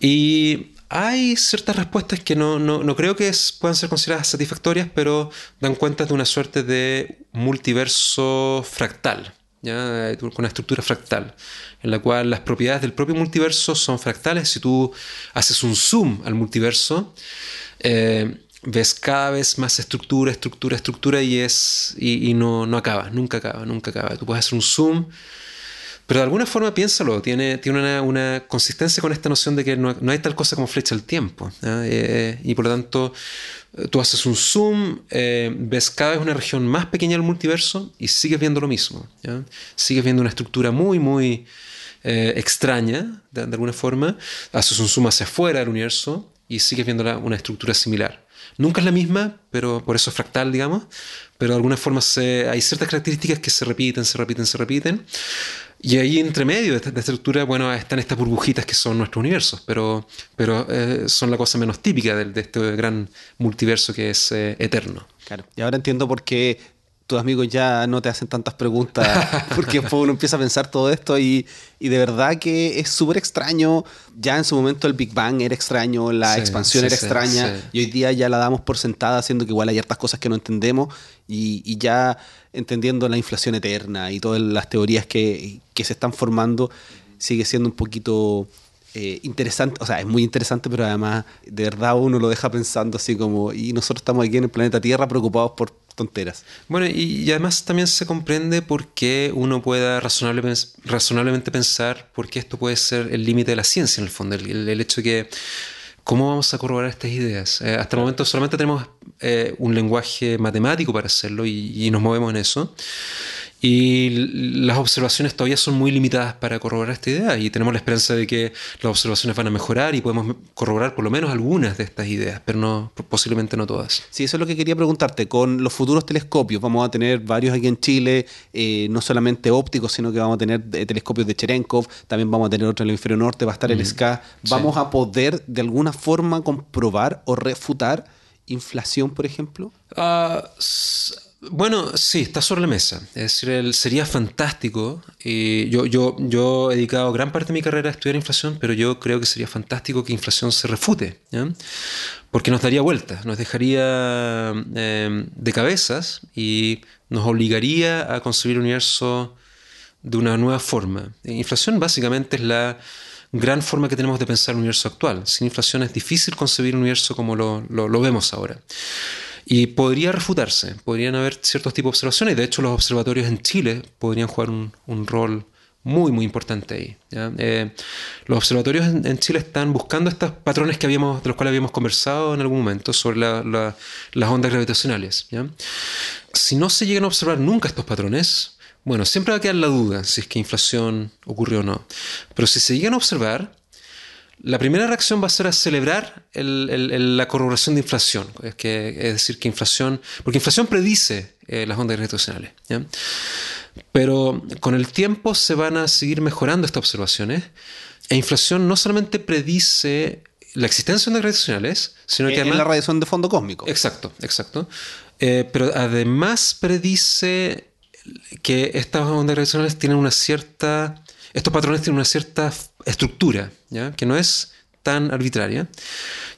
Y hay ciertas respuestas que no, no, creo que puedan ser consideradas satisfactorias, pero dan cuenta de una suerte de multiverso fractal, ¿ya? con una estructura fractal, en la cual las propiedades del propio multiverso son fractales. Si tú haces un zoom al multiverso, eh, ves cada vez más estructura, estructura, estructura y, es, y no, no acaba, nunca acaba, nunca acaba. Tú puedes hacer un zoom pero de alguna forma piénsalo, tiene, tiene una, consistencia con esta noción de que no, hay tal cosa como flecha al tiempo. Eh, y por lo tanto, eh, tú haces un zoom, eh, ves cada vez una región más pequeña del multiverso y sigues viendo lo mismo. Sigues viendo una estructura muy, muy extraña, de, alguna forma. Haces un zoom hacia afuera del universo y sigues viendo una estructura similar. Nunca es la misma, pero por eso es fractal, digamos. Pero de alguna forma hay ciertas características que se repiten, se repiten, se repiten. Y ahí entre medio de esta, estructura, bueno, están estas burbujitas que son nuestros universos, pero, pero eh, son la cosa menos típica de, este gran multiverso que es eh, eterno. Claro. Y ahora entiendo por qué tus amigos ya no te hacen tantas preguntas, [LAUGHS] porque después uno empieza a pensar todo esto y, y de verdad que es súper extraño. Ya en su momento el Big Bang era extraño, la expansión era extraña y hoy día ya la damos por sentada, haciendo que igual hay hartas cosas que no entendemos y, y ya entendiendo la inflación eterna y todas las teorías que, que se están formando, sigue siendo un poquito eh, interesante, o sea, es muy interesante, pero además de verdad uno lo deja pensando así como, y nosotros estamos aquí en el planeta Tierra preocupados por tonteras. Bueno, y, además también se comprende por qué uno pueda razonable, razonablemente pensar por qué esto puede ser el límite de la ciencia en el fondo, el, el hecho de que ¿Cómo vamos a corroborar estas ideas? Eh, hasta el momento solamente tenemos eh, un lenguaje matemático para hacerlo y, nos movemos en eso. Y las observaciones todavía son muy limitadas para corroborar esta idea y tenemos la esperanza de que las observaciones van a mejorar y podemos corroborar por lo menos algunas de estas ideas, pero no, posiblemente no todas. Sí, eso es lo que quería preguntarte. Con los futuros telescopios, vamos a tener varios aquí en Chile, eh, no solamente ópticos, sino que vamos a tener eh, telescopios de Cherenkov, también vamos a tener otro en el hemisferio norte, va a estar el SCA. ¿Vamos a poder de alguna forma comprobar o refutar inflación, por ejemplo? Ah, bueno, sí, está sobre la mesa. Es decir, sería fantástico. Y yo, yo, yo he dedicado gran parte de mi carrera a estudiar inflación, pero yo creo que sería fantástico que inflación se refute. Porque nos daría vuelta, nos dejaría em, de cabezas y nos obligaría a concebir un universo de una nueva forma. Inflación básicamente es la gran forma que tenemos de pensar el universo actual. Sin inflación es difícil concebir un universo como lo, lo vemos ahora. Y podría refutarse, podrían haber ciertos tipos de observaciones, de hecho los observatorios en Chile podrían jugar un, rol muy, muy importante ahí. Eh, los observatorios en, Chile están buscando estos patrones que habíamos, de los cuales habíamos conversado en algún momento sobre las ondas gravitacionales. Si no se llegan a observar nunca estos patrones, bueno, siempre va a quedar la duda si es que inflación ocurrió o no. Pero si se llegan a observar, la primera reacción va a ser a celebrar la corroboración de inflación, es, que, es decir, que inflación, porque inflación predice eh, las ondas gravitacionales. Pero con el tiempo se van a seguir mejorando estas observaciones e inflación no solamente predice la existencia de ondas gravitacionales, sino que además... la radiación de fondo cósmico. Exacto, exacto. Eh, pero además predice que estas ondas gravitacionales tienen una cierta estos patrones tienen una cierta estructura, ¿ya? que no es tan arbitraria.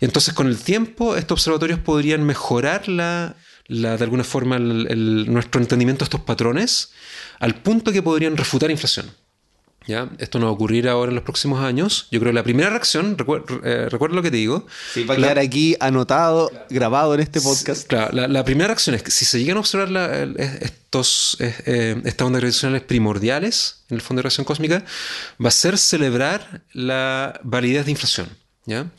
Y entonces con el tiempo estos observatorios podrían mejorar la, de alguna forma nuestro entendimiento de estos patrones al punto que podrían refutar inflación. ¿Ya? Esto no va a ocurrir ahora en los próximos años. Yo creo que la primera reacción, eh, recuerda lo que te digo. Sí, va a quedar aquí anotado, grabado en este podcast. Claro, la, primera reacción es que si se llegan a observar estos, eh, estas ondas gravitacionales primordiales en el fondo de radiación cósmica, va a ser celebrar la validez de inflación. ¿ya?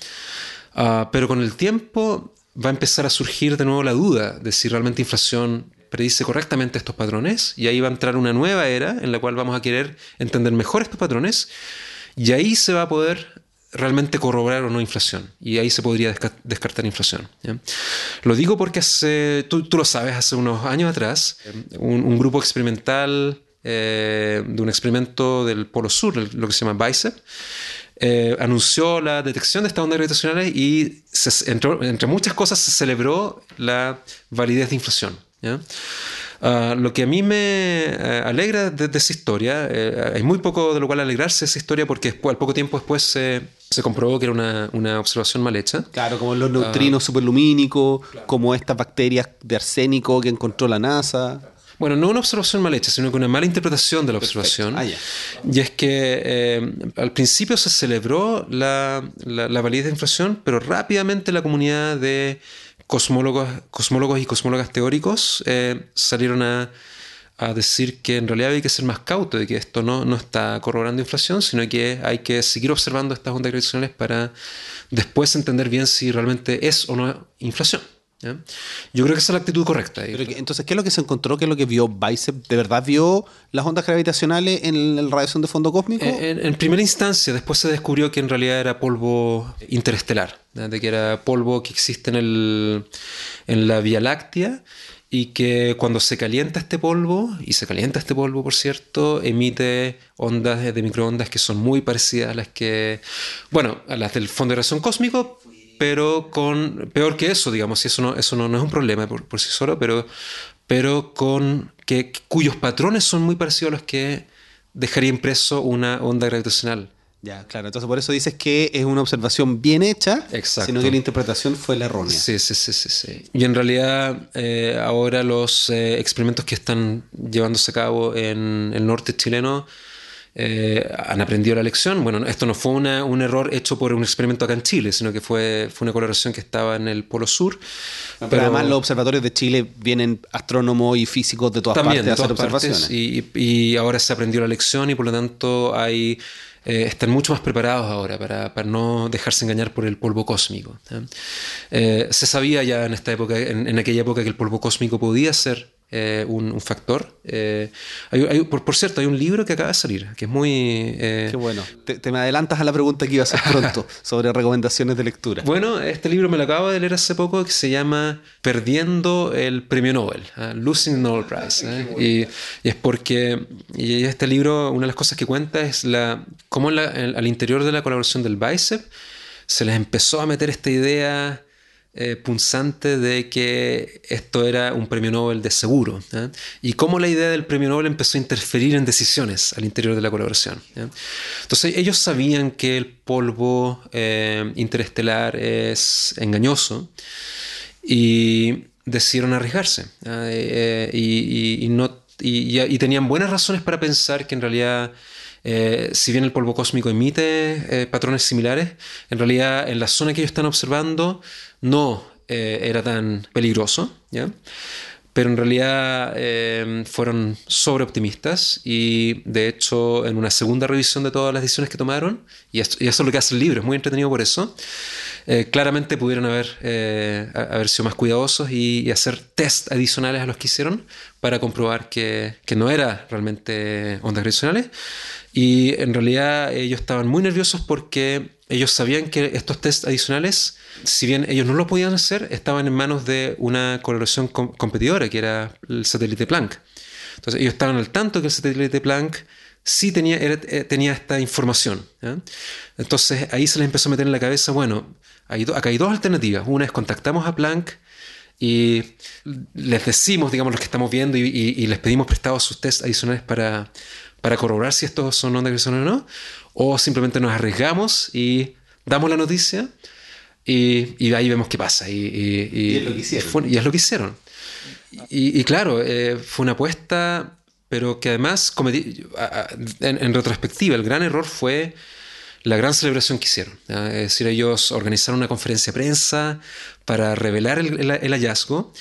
Ah, pero con el tiempo va a empezar a surgir de nuevo la duda de si realmente inflación predice correctamente estos patrones y ahí va a entrar una nueva era en la cual vamos a querer entender mejor estos patrones y ahí se va a poder realmente corroborar o no inflación y ahí se podría descartar inflación. Lo digo porque hace, tú, lo sabes, hace unos años atrás un, grupo experimental eh, de un experimento del Polo Sur, lo que se llama BICEP, eh, anunció la detección de estas ondas gravitacionales y entre, muchas cosas se celebró la validez de inflación. Ah, lo que a mí me eh, alegra de, esa historia, eh, hay muy poco de lo cual alegrarse de esa historia porque después, al poco tiempo después se, se comprobó que era una, una, observación mal hecha. Claro, como los neutrinos ah, superlumínicos, como estas bacterias de arsénico que encontró la NASA. Bueno, no una observación mal hecha, sino que una mala interpretación de la observación. Ah, y es que eh, al principio se celebró la, la, la validez de inflación, pero rápidamente la comunidad de cosmólogos, cosmólogos y cosmólogas teóricos eh, salieron a, decir que en realidad hay que ser más cauto de que esto no, no está corroborando inflación, sino que hay que seguir observando estas ondas gravitacionales para después entender bien si realmente es o no inflación. Yo creo que esa es la actitud correcta. entonces, ¿qué es lo que se encontró? ¿Qué es lo que vio Bicep? ¿De verdad vio las ondas gravitacionales en la radiación de fondo cósmico? En, primera instancia, después se descubrió que en realidad era polvo interestelar, de que era polvo que existe en, el, en la Vía Láctea y que cuando se calienta este polvo, y se calienta este polvo por cierto, emite ondas de microondas que son muy parecidas a las que, bueno, a las del fondo de radiación cósmico, pero con peor que eso, digamos, y eso no, eso no, es un problema por, sí solo, pero, pero con que, cuyos patrones son muy parecidos a los que dejaría impreso una onda gravitacional. Ya, claro. Entonces por eso dices que es una observación bien hecha, Exacto. sino que la interpretación fue la errónea. Sí, sí, sí, sí. sí. Y en realidad eh, ahora los eh, experimentos que están llevándose a cabo en el norte chileno eh, han aprendido la lección. Bueno, esto no fue un error hecho por un experimento acá en Chile, sino que fue, fue una coloración que estaba en el Polo Sur. pero, además los observatorios de Chile vienen astrónomos y físicos de todas partes a hacer observaciones. y, ahora se aprendió la lección y por lo tanto hay... Eh, están mucho más preparados ahora para, para, no dejarse engañar por el polvo cósmico. Eh, se sabía ya en esta época, en, aquella época, que el polvo cósmico podía ser eh, un, factor. Eh, por, cierto, hay un libro que acaba de salir, que es muy... Eh, Qué bueno. Te, me adelantas a la pregunta que iba a hacer [LAUGHS] pronto sobre recomendaciones de lectura. Bueno, este libro me lo acabo de leer hace poco que se llama Perdiendo el Premio Nobel, Losing the Nobel Prize. Y, es porque y este libro, una de las cosas que cuenta es la cómo al interior de la colaboración del BICEP se les empezó a meter esta idea eh, punzante de que esto era un premio Nobel de seguro y cómo la idea del premio Nobel empezó a interferir en decisiones al interior de la colaboración. Entonces ellos sabían que el polvo eh, interestelar es engañoso y decidieron arriesgarse eh, y, no, y, tenían buenas razones para pensar que en realidad si bien el polvo cósmico emite patrones similares, en realidad en la zona que ellos están observando no eh, era tan peligroso, ¿ya? pero en realidad eh, fueron sobreoptimistas y de hecho en una segunda revisión de todas las decisiones que tomaron, y, eso es lo que hace el libro, es muy entretenido por eso, eh, claramente pudieron haber, haber sido más cuidadosos y, hacer test adicionales a los que hicieron para comprobar que, que no era realmente ondas gravitacionales. Y en realidad ellos estaban muy nerviosos porque ellos sabían que estos test adicionales, si bien ellos no lo podían hacer, estaban en manos de una colaboración competidora, que era el satélite Planck. Entonces ellos estaban al tanto que el satélite Planck sí tenía, eh, tenía esta información. Entonces ahí se les empezó a meter en la cabeza, bueno, hay acá hay dos alternativas. Una es contactamos a Planck y les decimos, digamos, lo que estamos viendo y, les pedimos prestados sus test adicionales para, para corroborar si estos son ondas gravitacionales o no o simplemente nos arriesgamos y damos la noticia y, y ahí vemos qué pasa. Y, y, es lo que hicieron. y es lo que hicieron. Y, claro, eh, fue una apuesta, pero que además, en, retrospectiva, el gran error fue la gran celebración que hicieron. Es decir, ellos organizaron una conferencia de prensa para revelar el, el hallazgo.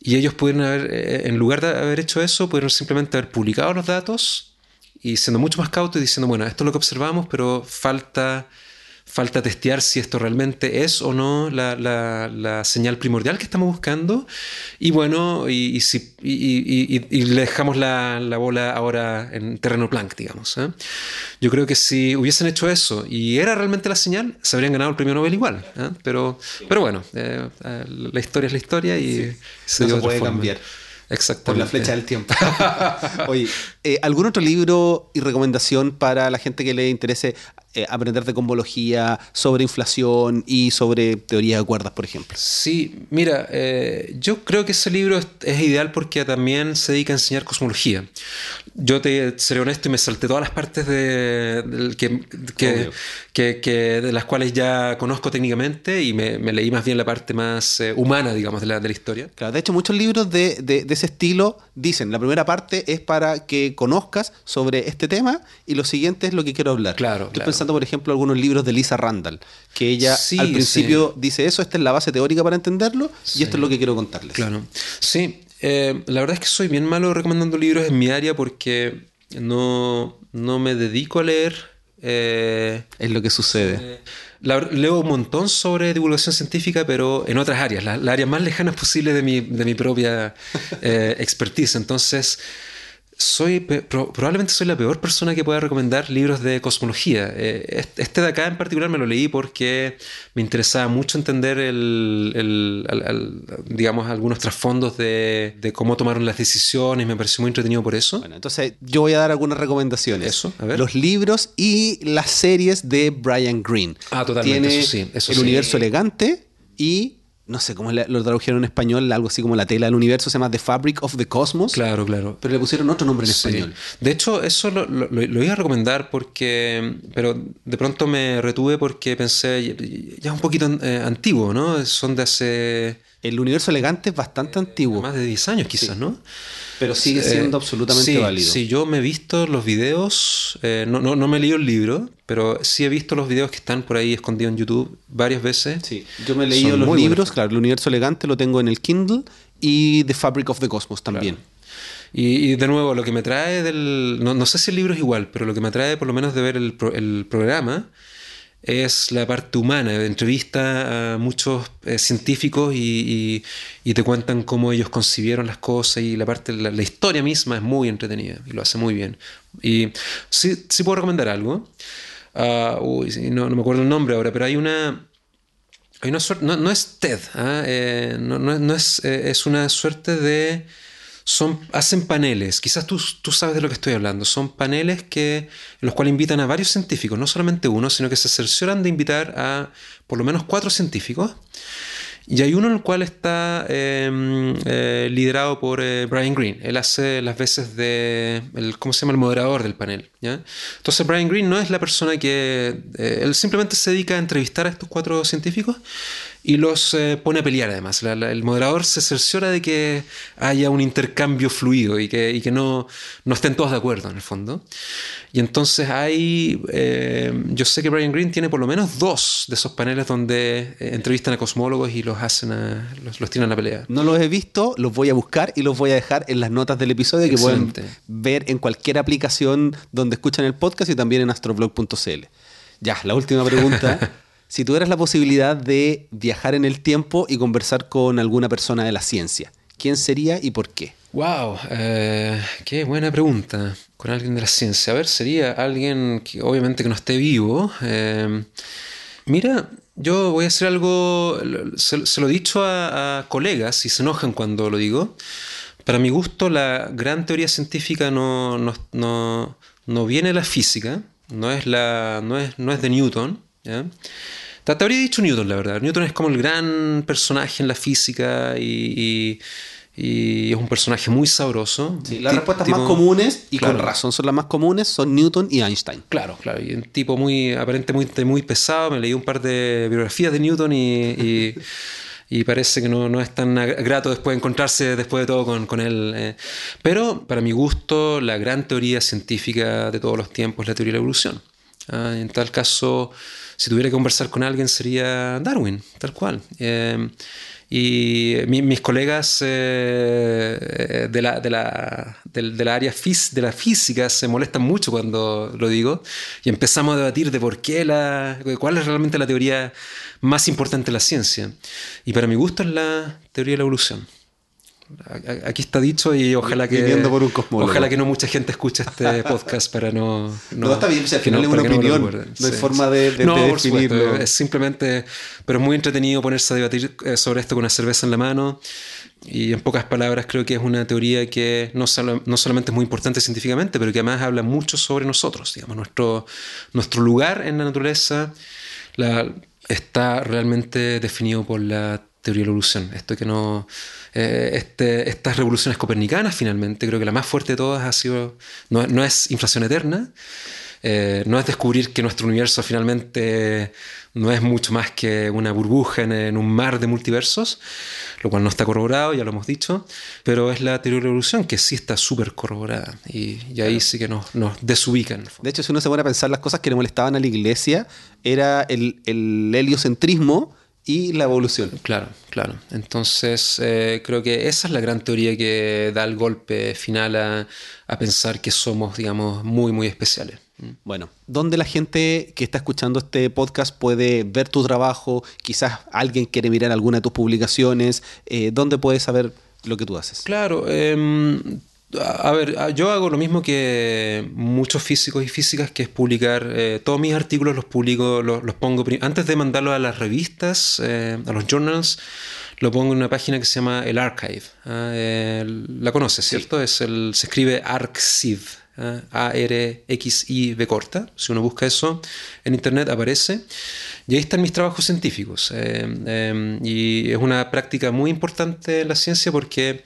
Y ellos pudieron haber, eh, en lugar de haber hecho eso, pudieron simplemente haber publicado los datos y siendo mucho más cauto y diciendo, bueno, esto es lo que observamos, pero falta, falta testear si esto realmente es o no la, la, señal primordial que estamos buscando. Y bueno, y, si, y, le dejamos la, bola ahora en terreno plank, digamos. ¿eh? Yo creo que si hubiesen hecho eso y era realmente la señal, se habrían ganado el premio Nobel igual. ¿eh? Pero, pero bueno, eh, la historia es la historia y se, puede cambiar. Exactamente. Por la flecha del tiempo. [LAUGHS] Oye, eh, ¿algún otro libro y recomendación para la gente que le interese eh, aprender de convología, sobre inflación y sobre teoría de cuerdas, por ejemplo? Sí, mira, eh, yo creo que ese libro es, ideal porque también se dedica a enseñar cosmología. Yo te seré honesto y me salté todas las partes de, que, que, de las cuales ya conozco técnicamente y me, leí más bien la parte más humana, digamos, de la, de la historia. Claro, de hecho, muchos libros de, de ese estilo dicen, la primera parte es para que conozcas sobre este tema y lo siguiente es lo que quiero hablar. Claro, Estoy pensando, por ejemplo, algunos libros de Lisa Randall, que ella al principio dice eso, esta es la base teórica para entenderlo y esto es lo que quiero contarles. Claro, sí. Eh, la verdad es que soy bien malo recomendando libros en mi área porque no, no me dedico a leer. Eh, es lo que sucede. Eh, leo un montón sobre divulgación científica, pero en otras áreas, las áreas más lejanas posibles de mi, de mi propia [LAUGHS] expertise. Entonces, soy probablemente soy la peor persona que pueda recomendar libros de cosmología. Eh, este de acá en particular me lo leí porque me interesaba mucho entender el, digamos algunos trasfondos de, cómo tomaron las decisiones. Me pareció muy entretenido por eso. Bueno, entonces yo voy a dar algunas recomendaciones. Eso, a ver. Los libros y las series de Brian Greene. Ah, totalmente. Tiene eso sí, eso el universo elegante y no sé cómo lo tradujeron en español, algo así como la tela del universo, se llama The Fabric of the Cosmos. Claro, claro. Pero le pusieron otro nombre en español. De hecho, eso lo, lo, iba a recomendar porque, pero de pronto me retuve porque pensé, ya es un poquito eh, antiguo, ¿no? Son de hace... El universo elegante es bastante antiguo. Más de 10 años quizás, ¿no? Pero sigue siendo absolutamente válido. Sí, yo me he visto los videos, eh, no, no, no, me he leído el libro, pero sí he visto los videos que están por ahí escondidos en YouTube varias veces. Sí, yo me he leído los libros, claro, El Universo Elegante lo tengo en el Kindle y The Fabric of the Cosmos también. Y, de nuevo, lo que me trae del... No, no, sé si el libro es igual, pero lo que me trae por lo menos de ver el, el programa es la parte humana. Entrevista a muchos eh, científicos y, te cuentan cómo ellos concibieron las cosas y la parte, la, historia misma es muy entretenida y lo hace muy bien. Y sí, sí puedo recomendar algo. Ah, uy, no, no, me acuerdo el nombre ahora, pero hay una... Hay una suerte, no, es TED, ¿ah? eh, no, no, es, eh, es una suerte de son, hacen paneles, quizás tú, tú, sabes de lo que estoy hablando, son paneles que, en los cuales invitan a varios científicos, no solamente uno, sino que se cercioran de invitar a por lo menos cuatro científicos y hay uno en el cual está em, eh, liderado por eh, Brian Green. Él hace las veces de, el, ¿cómo se llama? El moderador del panel. ¿ya? Entonces Brian Green no es la persona que, eh, él simplemente se dedica a entrevistar a estos cuatro científicos y los pone a pelear además. el moderador se cerciora de que haya un intercambio fluido y que, y que no, no estén todos de acuerdo en el fondo. Y entonces hay, eh, yo sé que Brian Green tiene por lo menos dos de esos paneles donde eh, entrevistan a cosmólogos y los hacen a, los, los tiran a la pelea. No los he visto, los voy a buscar y los voy a dejar en las notas del episodio que pueden ver en cualquier aplicación donde escuchan el podcast y también en astroblog.cl. Ya, la última pregunta. [LAUGHS] si tuvieras la posibilidad de viajar en el tiempo y conversar con alguna persona de la ciencia, ¿quién sería y por qué? Wow, eh, qué buena pregunta. Con alguien de la ciencia. A ver, sería alguien que obviamente que no esté vivo. Eh, mira, yo voy a hacer algo, se, lo he dicho a, colegas y se enojan cuando lo digo. Para mi gusto, la gran teoría científica no, no, viene de la física, no es, la, no es, no es de Newton. ¿Ya? Te, habría dicho Newton, la verdad. Newton es como el gran personaje en la física y y es un personaje muy sabroso. las respuestas más comunes, y con razón son las más comunes, son Newton y Einstein. Claro, claro. Y un tipo muy, aparentemente muy, pesado. Me leí un par de biografías de Newton y, y, [LAUGHS] parece que no, no, es tan grato después encontrarse después de todo con, con él. Eh. Pero, para mi gusto, la gran teoría científica de todos los tiempos es la teoría de la evolución. Ah, en tal caso, si tuviera que conversar con alguien, sería Darwin, tal cual. Eh, y mis colegas eh, de, la, de, la, de, área de la física se molestan mucho cuando lo digo y empezamos a debatir de por qué la, cuál es realmente la teoría más importante de la ciencia. Y para mi gusto es la teoría de la evolución. Aquí está dicho y ojalá que ojalá que no mucha gente escuche este [LAUGHS] podcast para no no, está bien al final es una opinión no, hay forma de, de, no, definirlo. es simplemente pero es muy entretenido ponerse a debatir eh, sobre esto con una cerveza en la mano y en pocas palabras creo que es una teoría que no, no solamente es muy importante científicamente pero que además habla mucho sobre nosotros digamos nuestro nuestro lugar en la naturaleza la, está realmente definido por la teoría de la evolución. Esto que no eh, este, estas revoluciones copernicanas finalmente, creo que la más fuerte de todas ha sido, no, es inflación eterna, eh, no es descubrir que nuestro universo finalmente no es mucho más que una burbuja en, un mar de multiversos, lo cual no está corroborado, ya lo hemos dicho, pero es la teoría de la evolución que sí está súper corroborada y, ahí sí que nos, nos, desubican. De hecho, si uno se pone a pensar las cosas que le molestaban a la iglesia, era el, el heliocentrismo y la evolución. Claro, claro. Entonces eh, creo que esa es la gran teoría que da el golpe final a, a, pensar que somos, digamos, muy, muy especiales. Mm. Bueno, ¿dónde la gente que está escuchando este podcast puede ver tu trabajo? Quizás alguien quiere mirar alguna de tus publicaciones. Eh, ¿Dónde puede saber lo que tú haces? Claro, eh, a ver, yo hago lo mismo que muchos físicos y físicas, que es publicar eh, todos mis artículos, los publico, los, pongo antes de mandarlos a las revistas, eh, a los journals, lo pongo en una página que se llama el Archive. ¿ah? la conoces, ¿cierto? Es el, se escribe Arxiv, ¿ah? A-R-X-I-V corta. Si uno busca eso en internet aparece. Y ahí están mis trabajos científicos. Eh, y es una práctica muy importante en la ciencia porque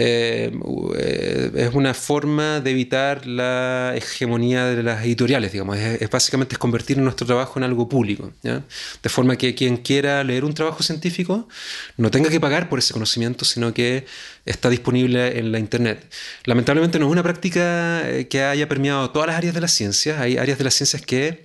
eh, eh, es una forma de evitar la hegemonía de las editoriales, digamos. Es, básicamente es convertir nuestro trabajo en algo público, De forma que quien quiera leer un trabajo científico no tenga que pagar por ese conocimiento, sino que está disponible en la Internet. Lamentablemente no es una práctica eh, que haya permeado todas las áreas de la ciencia. Hay áreas de las ciencias que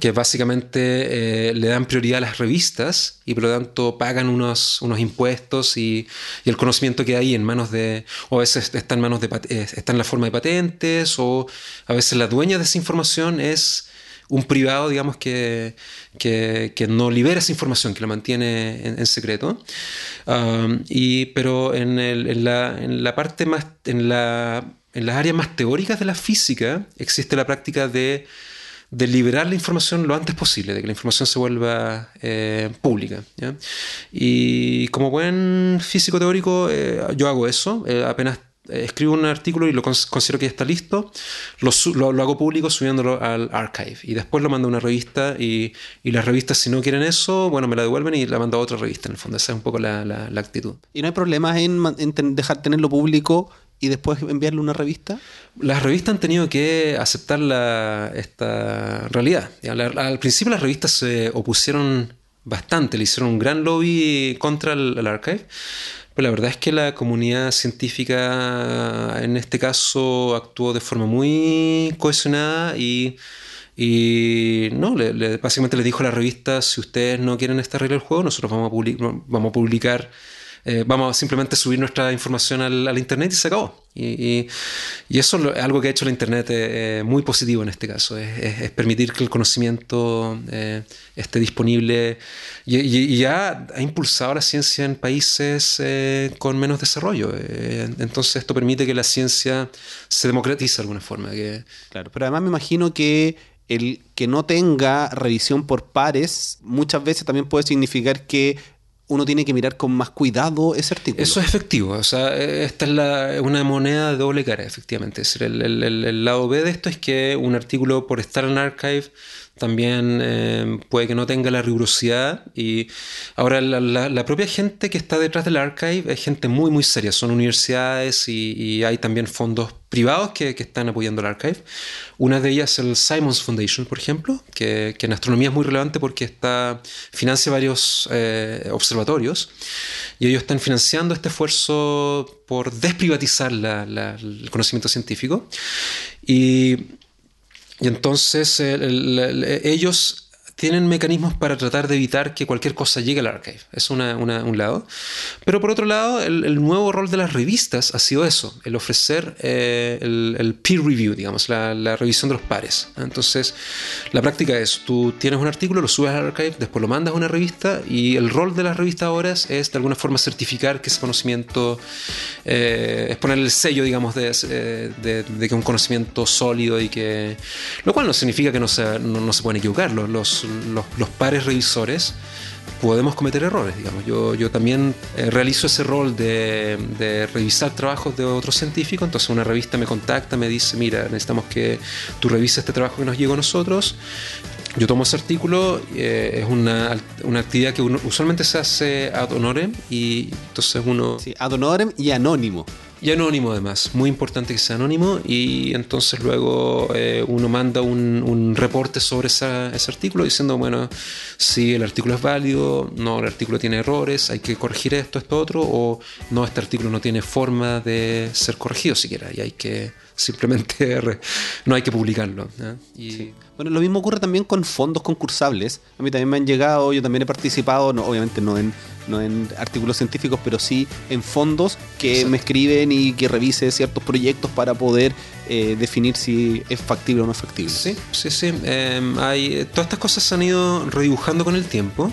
que básicamente eh, le dan prioridad a las revistas y por lo tanto pagan unos, unos impuestos y, el conocimiento que hay en manos de, o a veces está en manos de, eh, está en la forma de patentes o a veces la dueña de esa información es un privado, digamos, que, que, no libera esa información, que la mantiene en, secreto. Um, y, pero en, la, en, la, parte más, en, la, en las áreas más teóricas de la física, existe la práctica de de liberar la información lo antes posible, de que la información se vuelva eh, pública. Y como buen físico teórico, eh, yo hago eso. Eh, apenas escribo un artículo y lo considero que ya está listo, lo, lo, hago público subiéndolo al archive. Y después lo mando a una revista y, y, las revistas, si no quieren eso, bueno, me la devuelven y la mando a otra revista. En el fondo, esa es un poco la, la, actitud. ¿Y no hay problemas en, en dejar tenerlo público y después enviarle una revista? Las revistas han tenido que aceptar la, esta realidad. Al principio las revistas se opusieron bastante, le hicieron un gran lobby contra el, archive, pero la verdad es que la comunidad científica en este caso actuó de forma muy cohesionada y, y no, le, básicamente les dijo a la revista, si ustedes no quieren esta regla del juego, nosotros vamos a, vamos a publicar eh, vamos a simplemente subir nuestra información al, Internet y se acabó. Y, eso es algo que ha hecho la Internet eh, muy positivo en este caso, es, permitir que el conocimiento eh, esté disponible y, ya ha impulsado la ciencia en países con menos desarrollo. entonces esto permite que la ciencia se democratice de alguna forma. Que... Claro, pero además me imagino que el que no tenga revisión por pares muchas veces también puede significar que uno tiene que mirar con más cuidado ese artículo. Eso es efectivo, o sea, esta es una moneda de doble cara, efectivamente. El, el, lado B de esto es que un artículo por estar en archive también eh, puede que no tenga la rigurosidad. Y ahora la, propia gente que está detrás del archive es gente muy, muy seria. Son universidades y, hay también fondos privados que, están apoyando el archive. Una de ellas es el Simons Foundation, por ejemplo, que, en astronomía es muy relevante porque está, financia varios eh, observatorios y ellos están financiando este esfuerzo por desprivatizar el conocimiento científico. Y y entonces ellos tienen mecanismos para tratar de evitar que cualquier cosa llegue al archive. Es una, un lado. Pero por otro lado, el, nuevo rol de las revistas ha sido eso, el ofrecer eh, el, peer review, digamos, la, revisión de los pares. Entonces, la práctica es, tú tienes un artículo, lo subes al archive, después lo mandas a una revista y el rol de las revistas ahora es, de alguna forma certificar que ese conocimiento, eh, es poner el sello, digamos, de, eh, de, de, que un conocimiento sólido y que... Lo cual no significa que no se, no, se pueden equivocar. los, pares revisores podemos cometer errores, digamos. Yo, yo también eh, realizo ese rol de, revisar trabajos de otros científicos, entonces una revista me contacta, me dice, mira, necesitamos que tú revises este trabajo que nos llegó a nosotros. Yo tomo ese artículo, eh, es una, actividad que usualmente se hace ad honorem y entonces uno... Sí, ad honorem y anónimo. Y anónimo además, muy importante que sea anónimo y entonces luego eh, uno manda un, reporte sobre ese artículo diciendo, bueno, si el artículo es válido, no, el artículo tiene errores, hay que corregir esto, esto, otro, o no, este artículo no tiene forma de ser corregido siquiera y hay que simplemente [LAUGHS] no hay que publicarlo. Y... Bueno, lo mismo ocurre también con fondos concursables. A mí también me han llegado, yo también he participado, no, obviamente no en, no en artículos científicos, pero sí en fondos que me escriben y que revise ciertos proyectos para poder eh, definir si es factible o no factible. Sí, sí, sí. Em, todas estas cosas se han ido redibujando con el tiempo.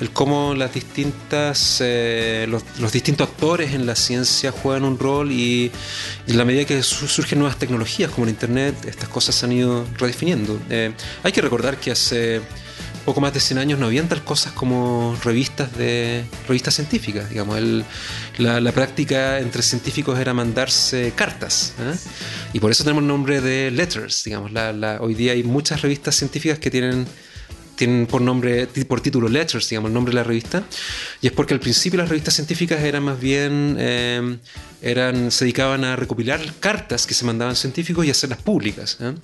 El cómo las distintas, eh, los, distintos actores en la ciencia juegan un rol y, en la medida que surgen nuevas tecnologías como el Internet, estas cosas se han ido redefiniendo. Eh, hay que recordar que hace poco más de 100 años no habían tal cosas como revistas de revistas científicas. Digamos, la, práctica entre científicos era mandarse cartas. ¿eh? Y por eso tenemos el nombre de letters. Digamos, hoy día hay muchas revistas científicas que tienen tienen por nombre, por título Letters, digamos, el nombre de la revista, y es porque al principio las revistas científicas eran más bien, eh, eran, se dedicaban a recopilar cartas que se mandaban científicos y hacerlas públicas. ¿eh?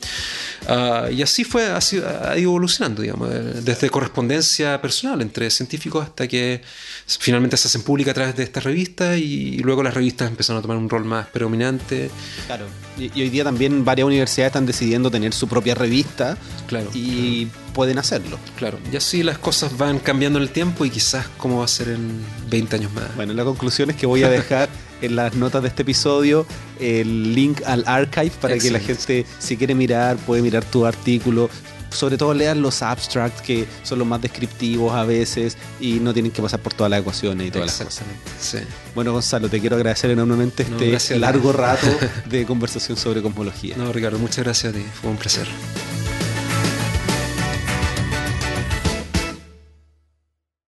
Ah, y así fue, ha, ha, ido evolucionando, digamos, eh, desde correspondencia personal entre científicos hasta que finalmente se hacen públicas a través de estas revistas y, luego las revistas empezaron a tomar un rol más predominante. Claro, y, hoy día también varias universidades están decidiendo tener su propia revista claro, y pueden hacerlo. Claro, y así las cosas van cambiando en el tiempo y quizás cómo va a ser en 20 años más. Bueno, la conclusión es que voy a dejar [LAUGHS] en las notas de este episodio el link al archive para que la gente, si quiere mirar, puede mirar tu artículo sobre todo lean los abstracts que son los más descriptivos a veces y no tienen que pasar por todas las ecuaciones y todas las cosas. Sí. Bueno, Gonzalo, te quiero agradecer enormemente No, este largo rato [LAUGHS] de conversación sobre cosmología. No, Ricardo, muchas gracias a ti. Fue un placer.